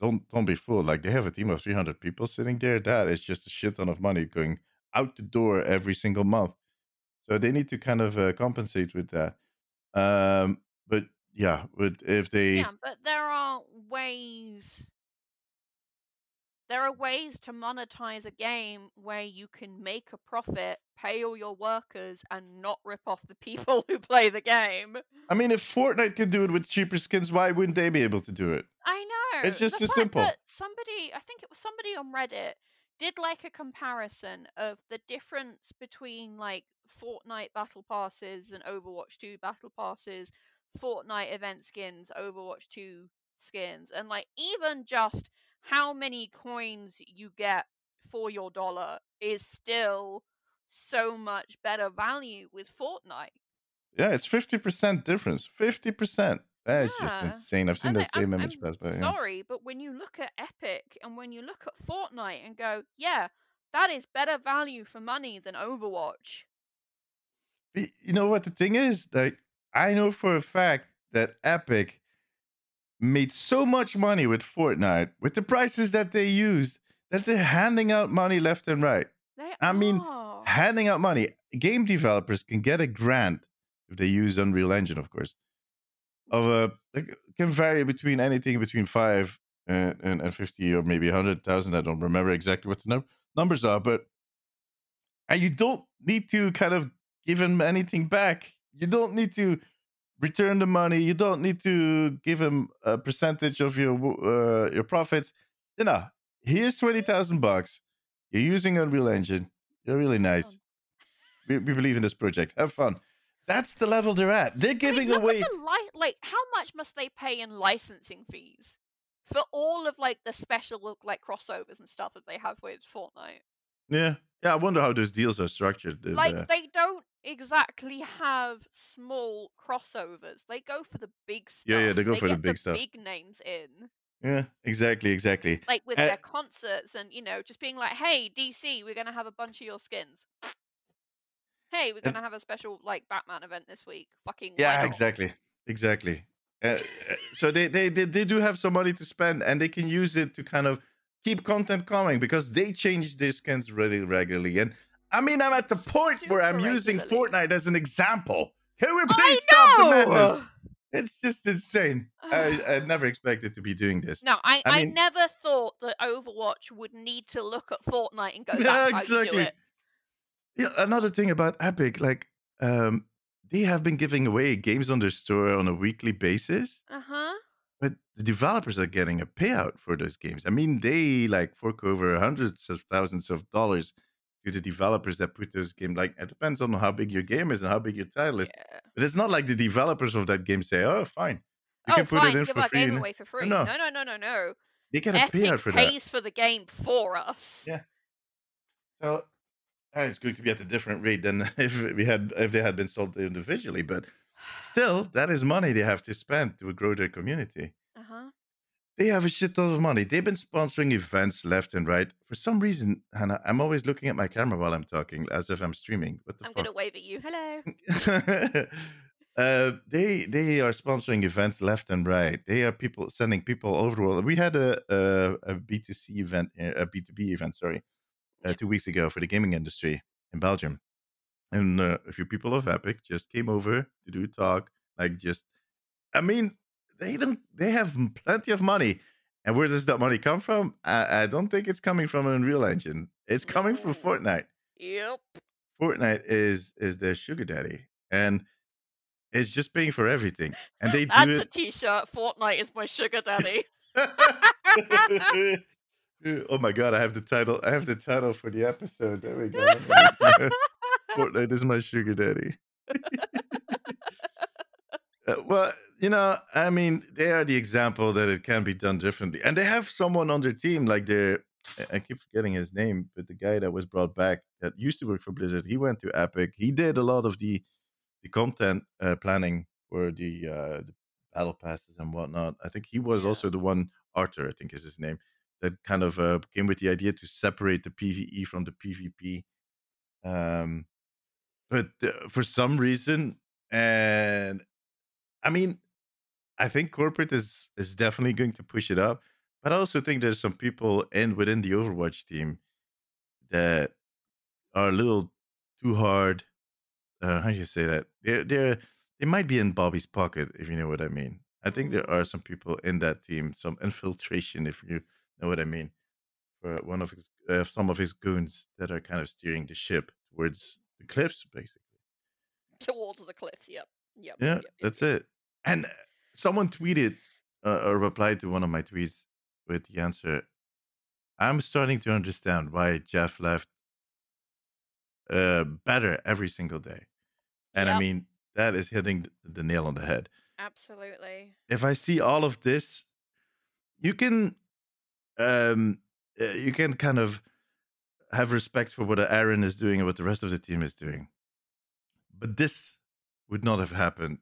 don't don't be fooled. Like they have a team of 300 people sitting there. That is just a shit ton of money going out the door every single month. So they need to kind of uh, compensate with that. Um, but yeah, but if they Yeah, but there are ways. There are ways to monetize a game where you can make a profit, pay all your workers, and not rip off the people who play the game. I mean, if Fortnite can do it with cheaper skins, why wouldn't they be able to do it? I know. It's just the as fact simple. Somebody, I think it was somebody on Reddit, did like a comparison of the difference between like Fortnite battle passes and Overwatch 2 battle passes, Fortnite event skins, Overwatch 2 skins, and like even just how many coins you get for your dollar is still so much better value with Fortnite. Yeah, it's 50% difference. 50%. That is just insane. I've seen And that I- I'm, same image I'm pass by. Yeah. sorry, but when you look at Epic and when you look at Fortnite and go, yeah, that is better value for money than Overwatch. You know what the thing is? Like, I know for a fact that Epic made so much money with Fortnite with the prices that they used that they're handing out money left and right. They I mean, handing out money. Game developers can get a grant if they use Unreal Engine, of course. Of a like, can vary between anything between five and, and, and fifty or maybe hundred thousand. I don't remember exactly what the num- numbers are, but and you don't need to kind of give him anything back. You don't need to return the money. You don't need to give him a percentage of your uh, your profits. You know, here's twenty thousand bucks. You're using Unreal Engine. You're really nice. We, we believe in this project. Have fun. That's the level they're at. They're I mean, giving away. The li- like, how much must they pay in licensing fees for all of like the special like crossovers and stuff that they have with Fortnite? Yeah, yeah. I wonder how those deals are structured. Like, uh, they don't exactly have small crossovers. They go for the big stuff. Yeah, yeah, they go for the big stuff. Big names in. yeah, exactly, exactly. like with Uh, their concerts and you know just being like hey dc we're gonna have a bunch of your skins hey we're gonna have a special like batman event this week fucking Yeah, exactly, exactly. Uh, so they, they they they do have some money to spend, and they can use it to kind of keep content coming because they change their skins really regularly. And I mean, I'm at the point where I'm Super using. Fortnite as an example. Can we please stop the madness? It's just insane. I, I never expected to be doing this. no I, I I, never thought that overwatch would need to look at fortnite and go that's Yeah, how you do it Yeah, another thing about Epic, like um, they have been giving away games on their store on a weekly basis, uh-huh but the developers are getting a payout for those games. I mean, they like fork over hundreds of thousands of dollars to the developers that put those games. Like it depends on how big your game is and how big your title is. yeah. But it's not like the developers of that game say, "Oh, fine, we oh can put fine it in give for free." game and- away for free no. no no no no no They get a epic payout for that. pays for the game for us Yeah. So uh, it's going to be at a different rate than if we had if they had been sold individually, but still, that is money they have to spend to grow their community. uh-huh They have a shit ton of money. They've been sponsoring events left and right. For some reason, Hannah, I'm always looking at my camera while I'm talking, as if I'm streaming. What the i'm gonna wave at you hello uh, they they are sponsoring events left and right. They are people sending people over the world. We had a a, a B2C event, a B2B event, sorry, uh, two weeks ago for the gaming industry in Belgium, and uh, a few people of Epic just came over to do a talk. Like, just, I mean, they don't. They have plenty of money. And where does that money come from? I, I don't think it's coming from an Unreal Engine. It's coming from Fortnite. yep Fortnite is is their sugar daddy, and it's just paying for everything. And they do That's a it. t-shirt. Fortnite is my sugar daddy. oh my god! I have the title. I have the title for the episode. There we go. Let me write it down. Fortnite is my sugar daddy. Uh, well, you know, I mean, they are the example that it can be done differently, and they have someone on their team like they're. I keep forgetting his name, but the guy that was brought back that used to work for Blizzard, he went to Epic. He did a lot of the the content uh, planning for the, uh, the battle passes and whatnot. I think he was Yeah. also the one Arthur, I think is his name, that kind of uh, came with the idea to separate the PVE from the PvP. Um, but uh, for some reason, and I mean, I think corporate is is definitely going to push it up, but I also think there's some people in within the Overwatch team that are a little too hard. Uh, how do you say that? They're they're they might be in Bobby's pocket if you know what I mean. I think there are some people in that team, some infiltration, if you know what I mean, for one of his uh, some of his goons that are kind of steering the ship towards the cliffs, basically. Towards the cliffs. Yep. Yep. Yeah, yep, yep, that's yep. it. And uh, someone tweeted uh, or replied to one of my tweets with the answer. I'm starting to understand why Jeff left uh, better every single day. And I mean, that is hitting the nail on the head. absolutely. If I see all of this, you can um uh, you can kind of have respect for what Aaron is doing and what the rest of the team is doing. But this would not have happened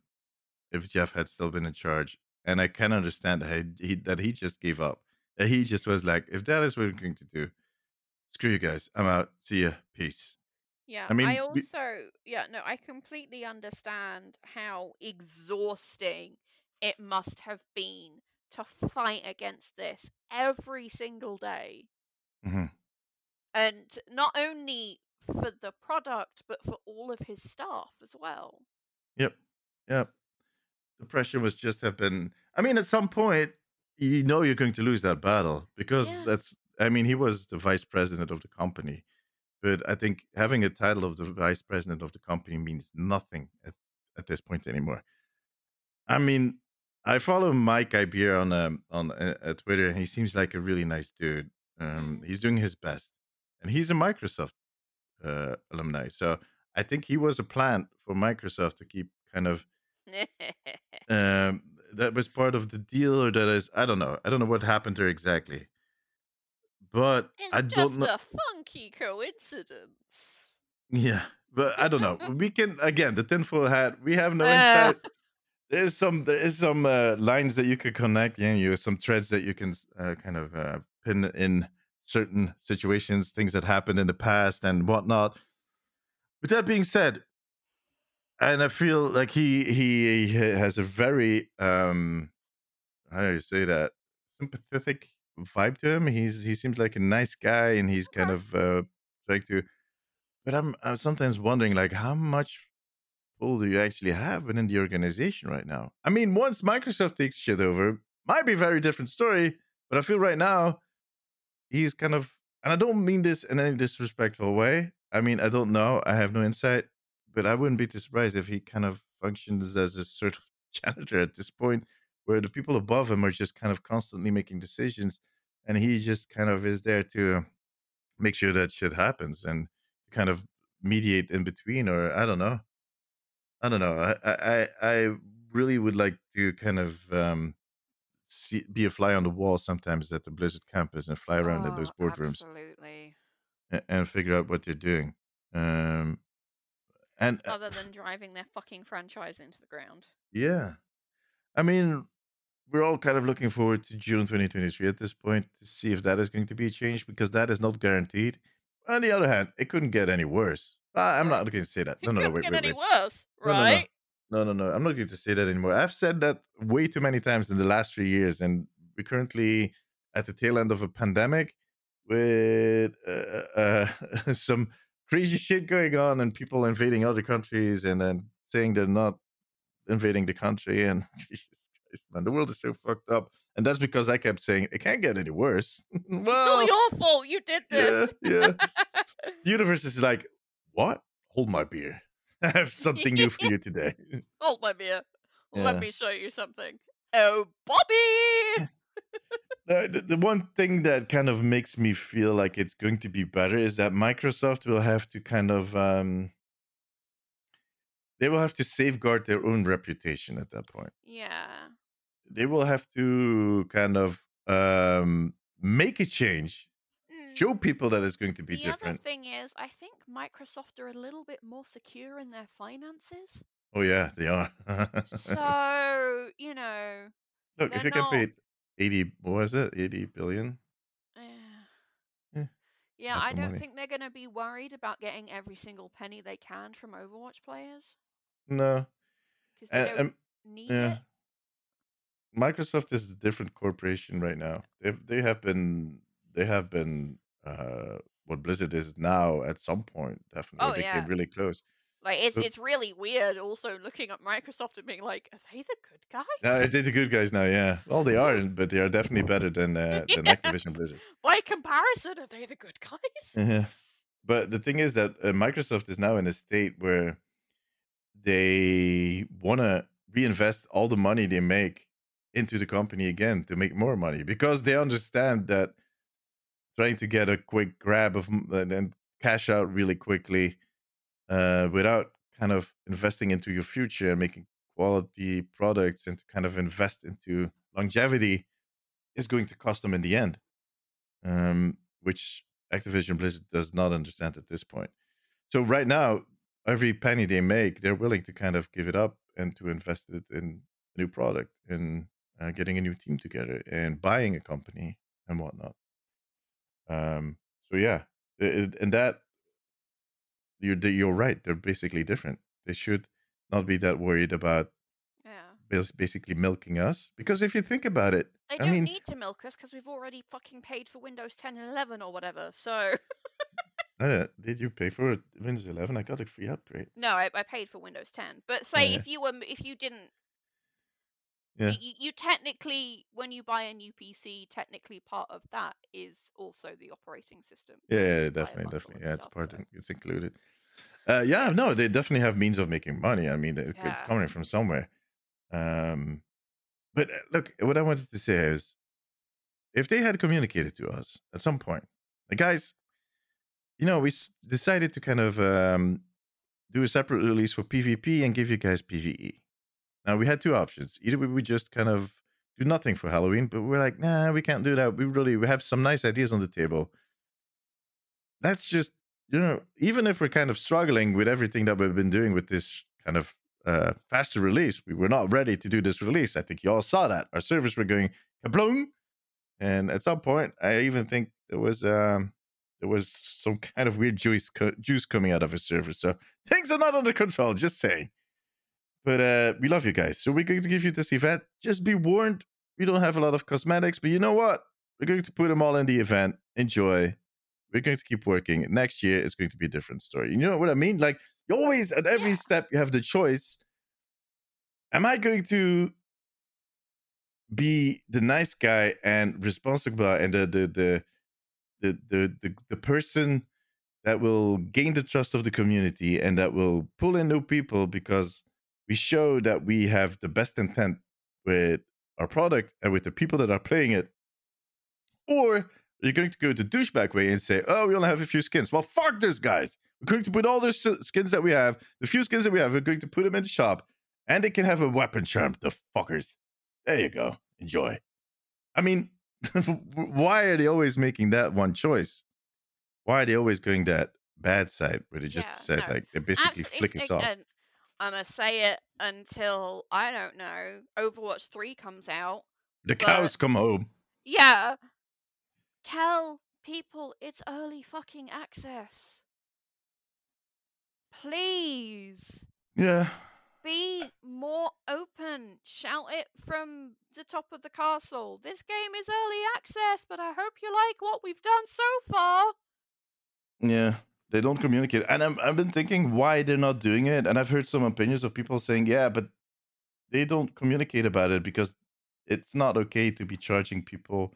if Jeff had still been in charge. And I can understand that he, that he just gave up. That he just was like, if that is what we're going to do, screw you guys. I'm out. See ya. Peace. Yeah, I mean, I we- also, yeah, no, I completely understand how exhausting it must have been to fight against this every single day. Mhm. And not only for the product, but for all of his staff as well. Yep. Yep. The pressure was just have been. I mean, at some point, you know you're going to lose that battle because Yeah. that's. I mean, he was the vice president of the company, but I think having a title of the vice president of the company means nothing at, at this point anymore. I mean, I follow Mike Ybarra on um, on uh, uh, Twitter, and he seems like a really nice dude. Um, Mhm. he's doing his best, and he's a Microsoft uh, alumni. So I think he was a plan for Microsoft to keep kind of um, that was part of the deal, or that is I don't know. I don't know what happened there exactly, but it's I don't just know. a funky coincidence. Yeah, but I don't know. We can again the tinfoil hat. We have no insight. There's some there is some uh, lines that you could connect. Yeah, you some threads that you can uh, kind of uh, pin in certain situations, things that happened in the past and whatnot. With that being said, and I feel like he he, he has a very um how do you say that sympathetic vibe to him. He's he seems like a nice guy, and he's kind of uh, trying to. But I'm I'm sometimes wondering like how much pull do you actually have within the organization right now? I mean, once Microsoft takes shit over, might be a very different story. But I feel right now he's kind of, and I don't mean this in any disrespectful way. I mean, I don't know. I have no insight, but I wouldn't be surprised if he kind of functions as a sort of janitor at this point, where the people above him are just kind of constantly making decisions, and he just kind of is there to make sure that shit happens and kind of mediate in between, or I don't know. I don't know. I I I really would like to kind of um see, be a fly on the wall sometimes at the Blizzard campus and fly around in those Oh, boardrooms absolutely. and, and figure out what they're doing. Um, and uh, Other than driving their fucking franchise into the ground. yeah, I mean, we're all kind of looking forward to June 2023 at this point to see if that is going to be changed because that is not guaranteed. On the other hand, it couldn't get any worse. Uh, I'm not going to say that. It No, no, no, wait, get wait, any wait. worse, No, no, no. right? No, no, no. I'm not going to say that anymore. I've said that way too many times in the last three years, and we're currently at the tail end of a pandemic with uh, uh, some crazy shit going on, and people invading other countries, and then saying they're not invading the country. And Jesus Christ, man, the world is so fucked up. And that's because I kept saying it can't get any worse. well, It's all your fault. You did yeah, this. yeah. The universe is like, what? Hold my beer. I have something new for you today. Hold my beer. Yeah. Let me show you something. Oh, Bobby! The, the one thing that kind of makes me feel like it's going to be better is that Microsoft will have to kind of um they will have to safeguard their own reputation at that point. Yeah. They will have to kind of um, make a change. Show people that it's going to be different. the other thing is, I think Microsoft are a little bit more secure in their finances. Oh yeah, they are. So, you know, Look, if you get not- paid eighty, what was it? Eighty billion. eh. Yeah, yeah, I don't money. think they're going to be worried about getting every single penny they can from Overwatch players No, because they don't need yeah. it. Microsoft is a different corporation right now. They've they have been they have been uh what Blizzard is now at some point definitely. Oh, they yeah. came really close. Like it's But- it's really weird also looking at Microsoft and being like, are they the good guys? No, they're the good guys now, yeah. Well, they are, but they are definitely better than uh, than Yeah. Activision Blizzard. By comparison, are they the good guys? Yeah. But the thing is that uh, Microsoft is now in a state where they want to reinvest all the money they make into the company again to make more money because they understand that trying to get a quick grab of and cash out really quickly uh, without kind of investing into your future and making quality products and to kind of invest into longevity is going to cost them in the end um, which Activision Blizzard does not understand at this point. So right now, every penny they make, they're willing to kind of give it up and to invest it in a new product, in uh, getting a new team together, and buying a company and whatnot. Um, so yeah, it, and that you're you're right. They're basically different. They should not be that worried about Yeah. basically milking us because if you think about it, They I don't mean- need to milk us because we've already fucking paid for Windows 10 and 11 or whatever. So uh, did you pay for it? Windows 11? I got a free upgrade. no, I, I paid for Windows 10. But say Yeah. if you were if you didn't, Yeah. you, you technically when you buy a new PC, technically part of that is also the operating system. Yeah, yeah, you buy a definitely, definitely. Yeah, it's stuff, part. so- It's included. Uh, yeah, no, they definitely have means of making money. I mean, it, it's coming from somewhere. Um, but uh, look, what I wanted to say is, if they had communicated to us at some point, like guys, you know, we s- decided to kind of um, do a separate release for PvP and give you guys PVE. Now we had two options. Either we would just kind of do nothing for Halloween, but we're like, nah, we can't do that. We really we have some nice ideas on the table. That's just you know, even if we're kind of struggling with everything that we've been doing with this kind of uh, faster release, we were not ready to do this release. I think you all saw that. Our servers were going kablong, and at some point, I even think there was um, there was some kind of weird juice co- juice coming out of a server. So things are not under control. Just saying. But uh, we love you guys, so we're going to give you this event. Just be warned, we don't have a lot of cosmetics, but you know what? We're going to put them all in the event. Enjoy we're going to keep working. Next year is going to be a different story. You know what I mean? Like you always at every Yeah. step you have the choice. Am I going to be the nice guy and responsible and the the the the the the, the person that will gain the trust of the community and that will pull in new people because we show that we have the best intent with our product and with the people that are playing it or you're going to go the douchebag way and say, "Oh, we only have a few skins." Well, fuck this, guys. We're going to put all the skins that we have, the few skins that we have, we're going to put them in the shop, and they can have a weapon charm. The fuckers. There you go. Enjoy. I mean, why are they always making that one choice? Why are they always going that bad side where they just Yeah, said no. like they basically Abs- if- flick us off? I'm gonna say it until I don't know. Overwatch three comes out. The but- cows come home. Yeah. Tell people it's early fucking access. Please Yeah. be more open. Shout it from the top of the castle. This game is early access, but I hope you like what we've done so far. Yeah, they don't communicate. And I'm, I've been thinking why they're not doing it. And I've heard some opinions of people saying, yeah, but they don't communicate about it because it's not okay to be charging people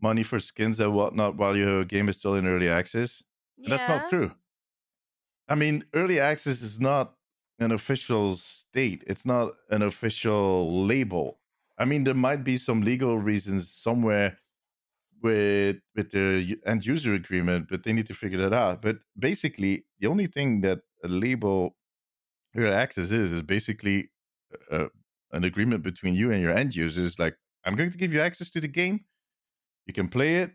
money for skins and whatnot while your game is still in early access. And That's not true. I mean, early access is not an official state, it's not an official label. I mean, there might be some legal reasons somewhere with with the end user agreement, but they need to figure that out. But basically, the only thing that a label early access is is basically uh, an agreement between you and your end users. Like, I'm going to give you access to the game. You can play it,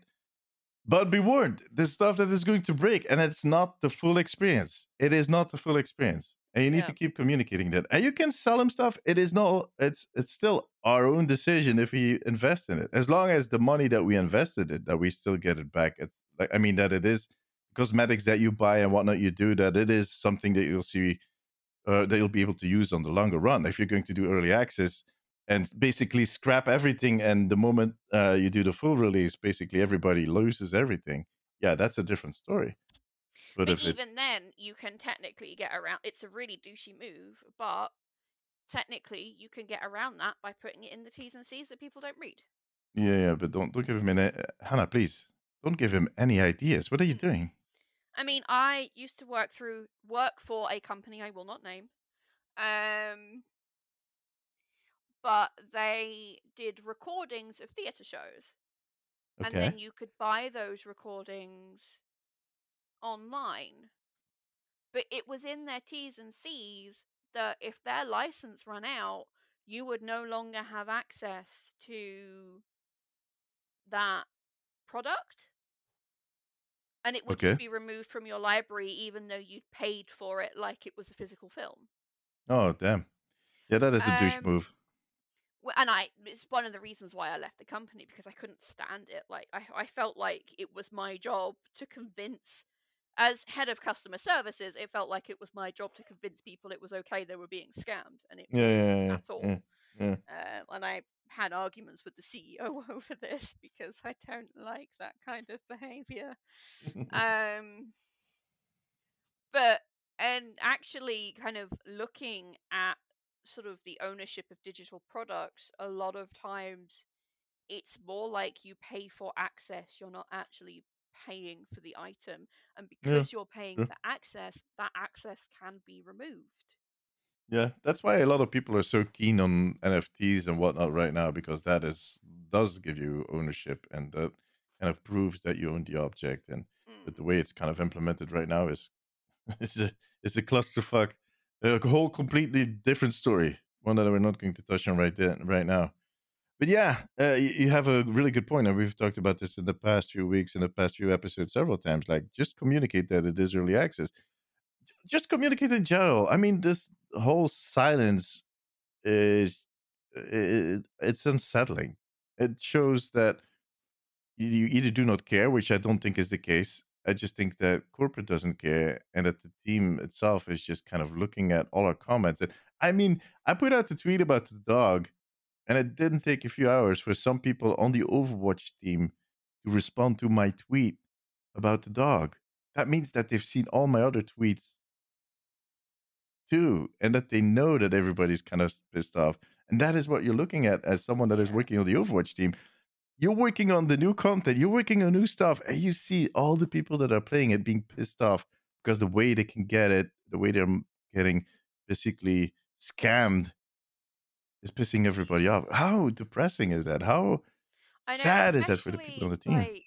but be warned: there's stuff that is going to break, and it's not the full experience. It is not the full experience, and you need Yeah. to keep communicating that. And you can sell him stuff. It is no. It's it's still our own decision if we invest in it. As long as the money that we invested it, that we still get it back. It's like I mean that it is cosmetics that you buy and whatnot you do that it is something that you'll see uh, that you'll be able to use on the longer run if you're going to do early access and basically scrap everything and the moment uh, you do the full release basically everybody loses everything yeah that's a different story but, But if it even then, you can technically get around. It's a really douchey move, but technically, you can get around that by putting it in the T's and C's that people don't read. yeah yeah but don't don't give him any hannah please don't give him any ideas what are you Mm. doing I mean, I used to work through work for a company I will not name. Um but they did recordings of theater shows. And then you could buy those recordings online. But it was in their T's and C's that if their license ran out, you would no longer have access to that product. And it would Okay. just be removed from your library, even though you'd paid for it like it was a physical film. oh damn yeah that is a douche Um, move and I it's one of the reasons why I left the company because I couldn't stand it. Like I, I felt like it was my job to convince as head of customer services, it felt like it was my job to convince people it was okay they were being scammed and it yeah wasn't yeah, yeah, at all. Uh, and I had arguments with the CEO over this because I don't like that kind of behavior. um but and actually kind of looking at sort of the ownership of digital products a lot of times it's more like you pay for access you're not actually paying for the item and because you're paying sure. for access that access can be removed Yeah, that's why a lot of people are so keen on NFTs and whatnot right now because that is does give you ownership and that kind of proves that you own the object. And Mm. but the way it's kind of implemented right now is it's a it's a clusterfuck, a whole completely different story. One that we're not going to touch on right then, right now. But yeah, uh, you, have a really good point, and we've talked about this in the past few weeks, in the past few episodes, several times. Like, just communicate that it is early access just communicate in general. I mean, this whole silence is it, it's unsettling. It shows that you, you either do not care, which I don't think is the case. I just think that corporate doesn't care, and that the team itself is just kind of looking at all our comments. And I mean, I put out the tweet about the dog, and it didn't take a few hours for some people on the Overwatch team to respond to my tweet about the dog. That means that they've seen all my other tweets too, and that they know that everybody's kind of pissed off. And that is what you're looking at as someone that is working on the Overwatch team. You're working on the new content, you're working on new stuff, and you see all the people that are playing it being pissed off because the way they can get it, the way they're getting basically scammed is pissing everybody off. How depressing is that? How know, sad is that for the people on the team? Like,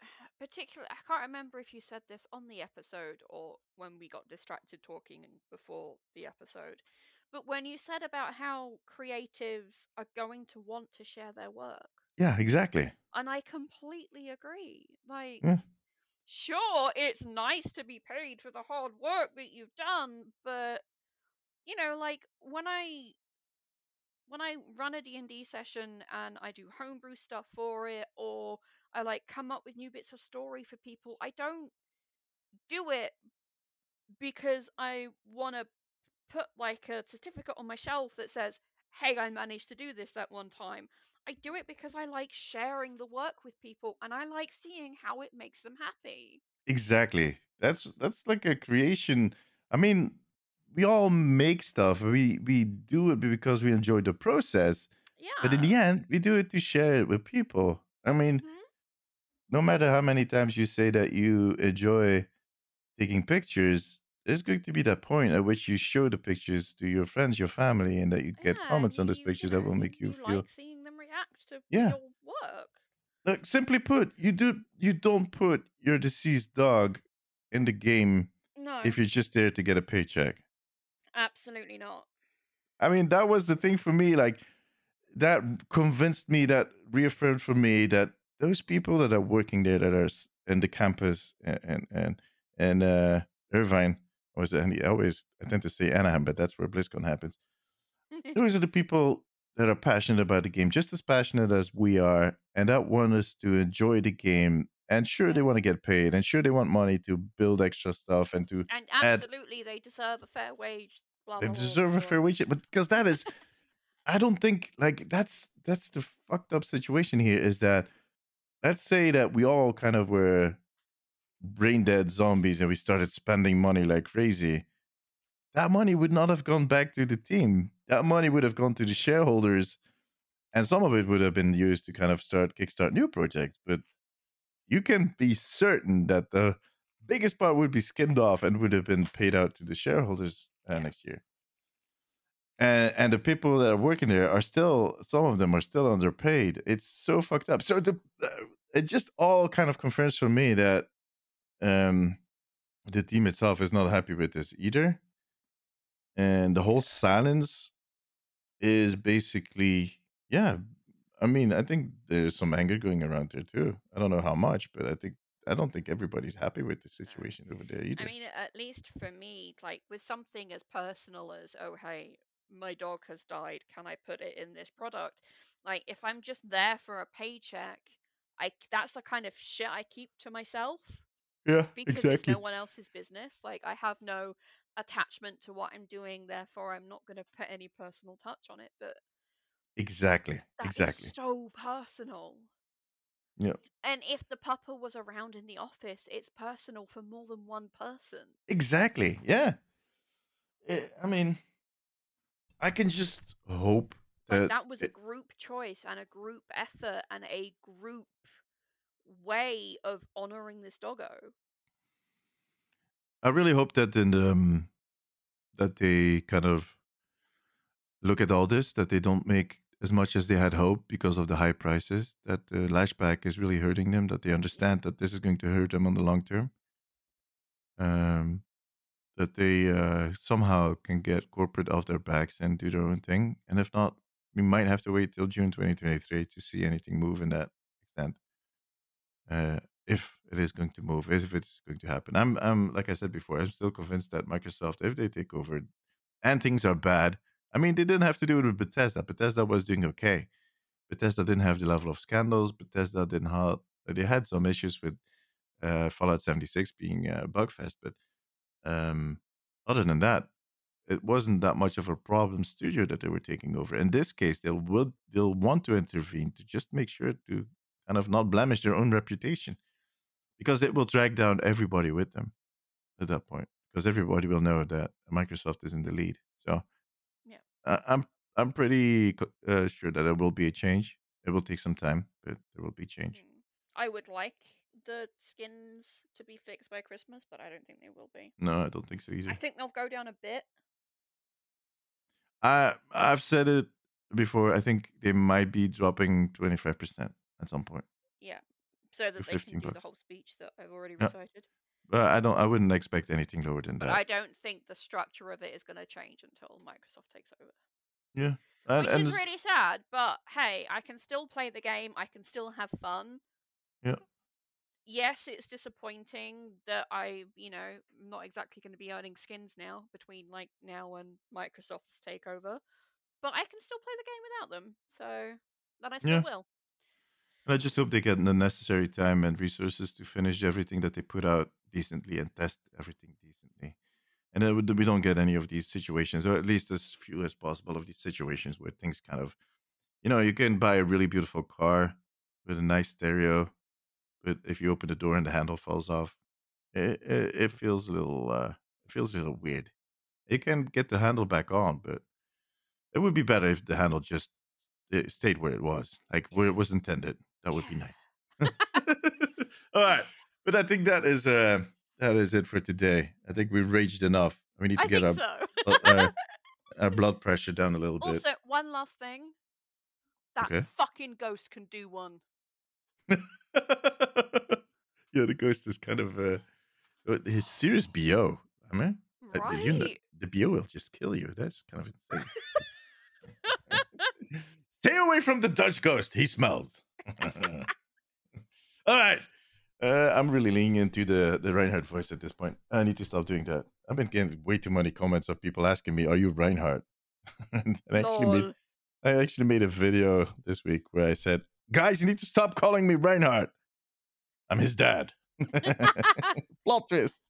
particularly, I can't remember if you said this on the episode or when we got distracted talking before the episode. But when you said about how creatives are going to want to share their work, yeah, exactly. and I completely agree. Like, Yeah. sure, it's nice to be paid for the hard work that you've done, but you know, like when I when I run a D&D session and I do homebrew stuff for it or I like come up with new bits of story for people, I don't do it because I want to put like a certificate on my shelf that says, "Hey, I managed to do this that one time." I do it because I like sharing the work with people and I like seeing how it makes them happy. Exactly. That's that's like a creation. I mean, we all make stuff. We we do it because we enjoy the process. Yeah. But in the end, we do it to share it with people. I mean, Mhm. no matter how many times you say that you enjoy taking pictures, there's going to be that point at which you show the pictures to your friends, your family, and that you get Yeah, comments and on those pictures you that will make you, you feel. like seeing them react to Yeah. your work. Look, simply put, you do you don't put your deceased dog in the game No. if you're just there to get a paycheck. Absolutely not. I mean, that was the thing for me. Like, that convinced me, that reaffirmed for me that those people that are working there, that are in the campus and and and, uh, Irvine, was? And I always I tend to say Anaheim, but that's where BlizzCon happens. those are the people that are passionate about the game, just as passionate as we are, and that want us to enjoy the game. And sure, they want to get paid, and sure, they want money to build extra stuff and to. And absolutely, add, they deserve a fair wage. Blah, they blah, deserve blah, a fair wage, but because that is, I don't think like that's that's the fucked up situation here. Is that let's say that we all kind of were brain dead zombies and we started spending money like crazy that money would not have gone back to the team. That money would have gone to the shareholders, and some of it would have been used to kind of start kickstart new projects. But you can be certain that the biggest part would be skimmed off and would have been paid out to the shareholders uh, next year. And and the people that are working there are still some of them are still underpaid. It's so fucked up. So the uh, it just all kind of confirms for me that um the team itself is not happy with this either and the whole silence is basically yeah i mean i think there's some anger going around there too i don't know how much but i think i don't think everybody's happy with the situation over there either i mean at least for me like with something as personal as oh hey my dog has died can i put it in this product like if i'm just there for a paycheck i that's the kind of shit i keep to myself yeah because exactly. it's no one else's business like i have no attachment to what I'm doing. Therefore, I'm not going to put any personal touch on it. But exactly, exactly, so personal. Yeah. And if the pupper was around in the office, it's personal for more than one person. Exactly. Yeah. It, I mean, I can just hope that like that was it, a group choice and a group effort and a group way of honoring this doggo. I really hope that in the, um, that they kind of look at all this, that they don't make as much as they had hoped because of the high prices. That the lashback is really hurting them. That they understand that this is going to hurt them on the long term. Um, that they uh, somehow can get corporate off their backs and do their own thing. And if not, we might have to wait till June 2023 to see anything move in that extent. Uh, if it is going to move, if it's going to happen. I'm, I'm like I said before, I'm still convinced that Microsoft, if they take over and things are bad, I mean, they didn't have to do it with Bethesda. Bethesda was doing okay. Bethesda didn't have the level of scandals. Bethesda didn't have, they had some issues with uh, Fallout 76 being a bugfest, but um, other than that, it wasn't that much of a problem studio that they were taking over. In this case, they'll will they'll want to intervene to just make sure to kind of not blemish their own reputation because it will drag down everybody with them at that point because everybody will know that Microsoft is in the lead. So uh, I'm I'm pretty uh, sure that there will be a change. It will take some time, but there will be change. Mm. I would like the skins to be fixed by Christmas, but I don't think they will be. No, I don't think so either. I think they'll go down a bit. I I've said it before. I think they might be dropping twenty five percent at some point. Yeah, so that they can do the whole speech that I've already Yeah. recited. But I don't. I wouldn't expect anything lower than But that. I don't think the structure of it is going to change until Microsoft takes over. Yeah, and Which and is really sad, but hey, I can still play the game. I can still have fun. Yeah. Yes, it's disappointing that I, you know, I'm not exactly going to be earning skins now between like now and Microsoft's takeover, but I can still play the game without them. So that I still Yeah. will. And I just hope they get the necessary time and resources to finish everything that they put out decently and test everything decently. And then we don't get any of these situations, or at least as few as possible of these situations where things kind of, you know, you can buy a really beautiful car with a nice stereo, but if you open the door and the handle falls off, it, it, it feels a little, uh, it feels a little weird. You can get the handle back on, but it would be better if the handle just stayed where it was, like where it was intended. That would be nice. All right, but I think that is uh that is it for today. I think we raged enough. We need to I get our, so. our, our blood pressure down a little bit. Also, one last thing. That Okay. fucking ghost can do one. yeah, the ghost is kind of uh, uh, his serious bo. I mean, Uh, Right. Know, the bo will just kill you. That's kind of insane. Stay away from the Dutch ghost. He smells. All right. Uh, I'm really leaning into the the Reinhardt voice at this point. I need to stop doing that. I've been getting way too many comments of people asking me, "Are you Reinhardt?" and I actually made I actually made a video this week where I said, "Guys, you need to stop calling me Reinhardt. I'm his dad." Plot twist.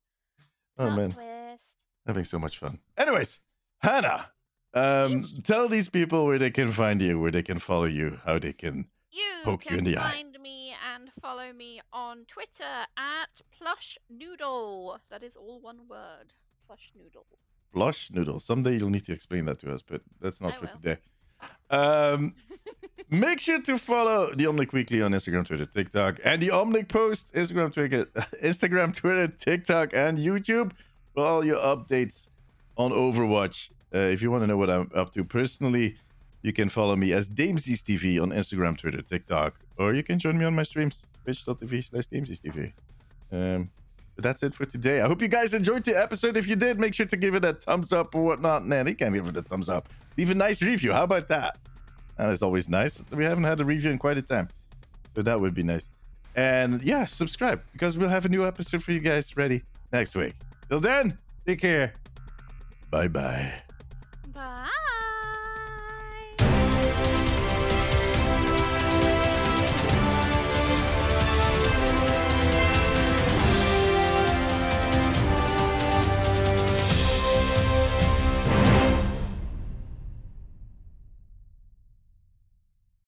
Oh Plot man, twist. having so much fun. Anyways, Hannah, um, tell these people where they can find you, where they can follow you, how they can. You Poke you can in the eye. find me and follow me on Twitter at Plush Noodle. That is all one word. Plush Noodle. Blush noodle. Someday you'll need to explain that to us, but that's not I for will. today. Um, make sure to follow the Omnic Weekly on Instagram, Twitter, TikTok, and the Omnic Post Instagram, Twitter, Instagram, Twitter, TikTok, and YouTube for all your updates on Overwatch. Uh, if you want to know what I'm up to personally, you can follow me as Damesy's TV on Instagram, Twitter, TikTok, or you can join me on my streams, twitch.tv slash Damesy's TV. Um, but that's it for today. I hope you guys enjoyed the episode. If you did, make sure to give it a thumbs up or whatnot. Nah, you can't give it a thumbs up. Leave a nice review. How about that? That is always nice. We haven't had a review in quite a time. So that would be nice. And yeah, subscribe because we'll have a new episode for you guys ready next week. Till then, take care. Bye bye bye.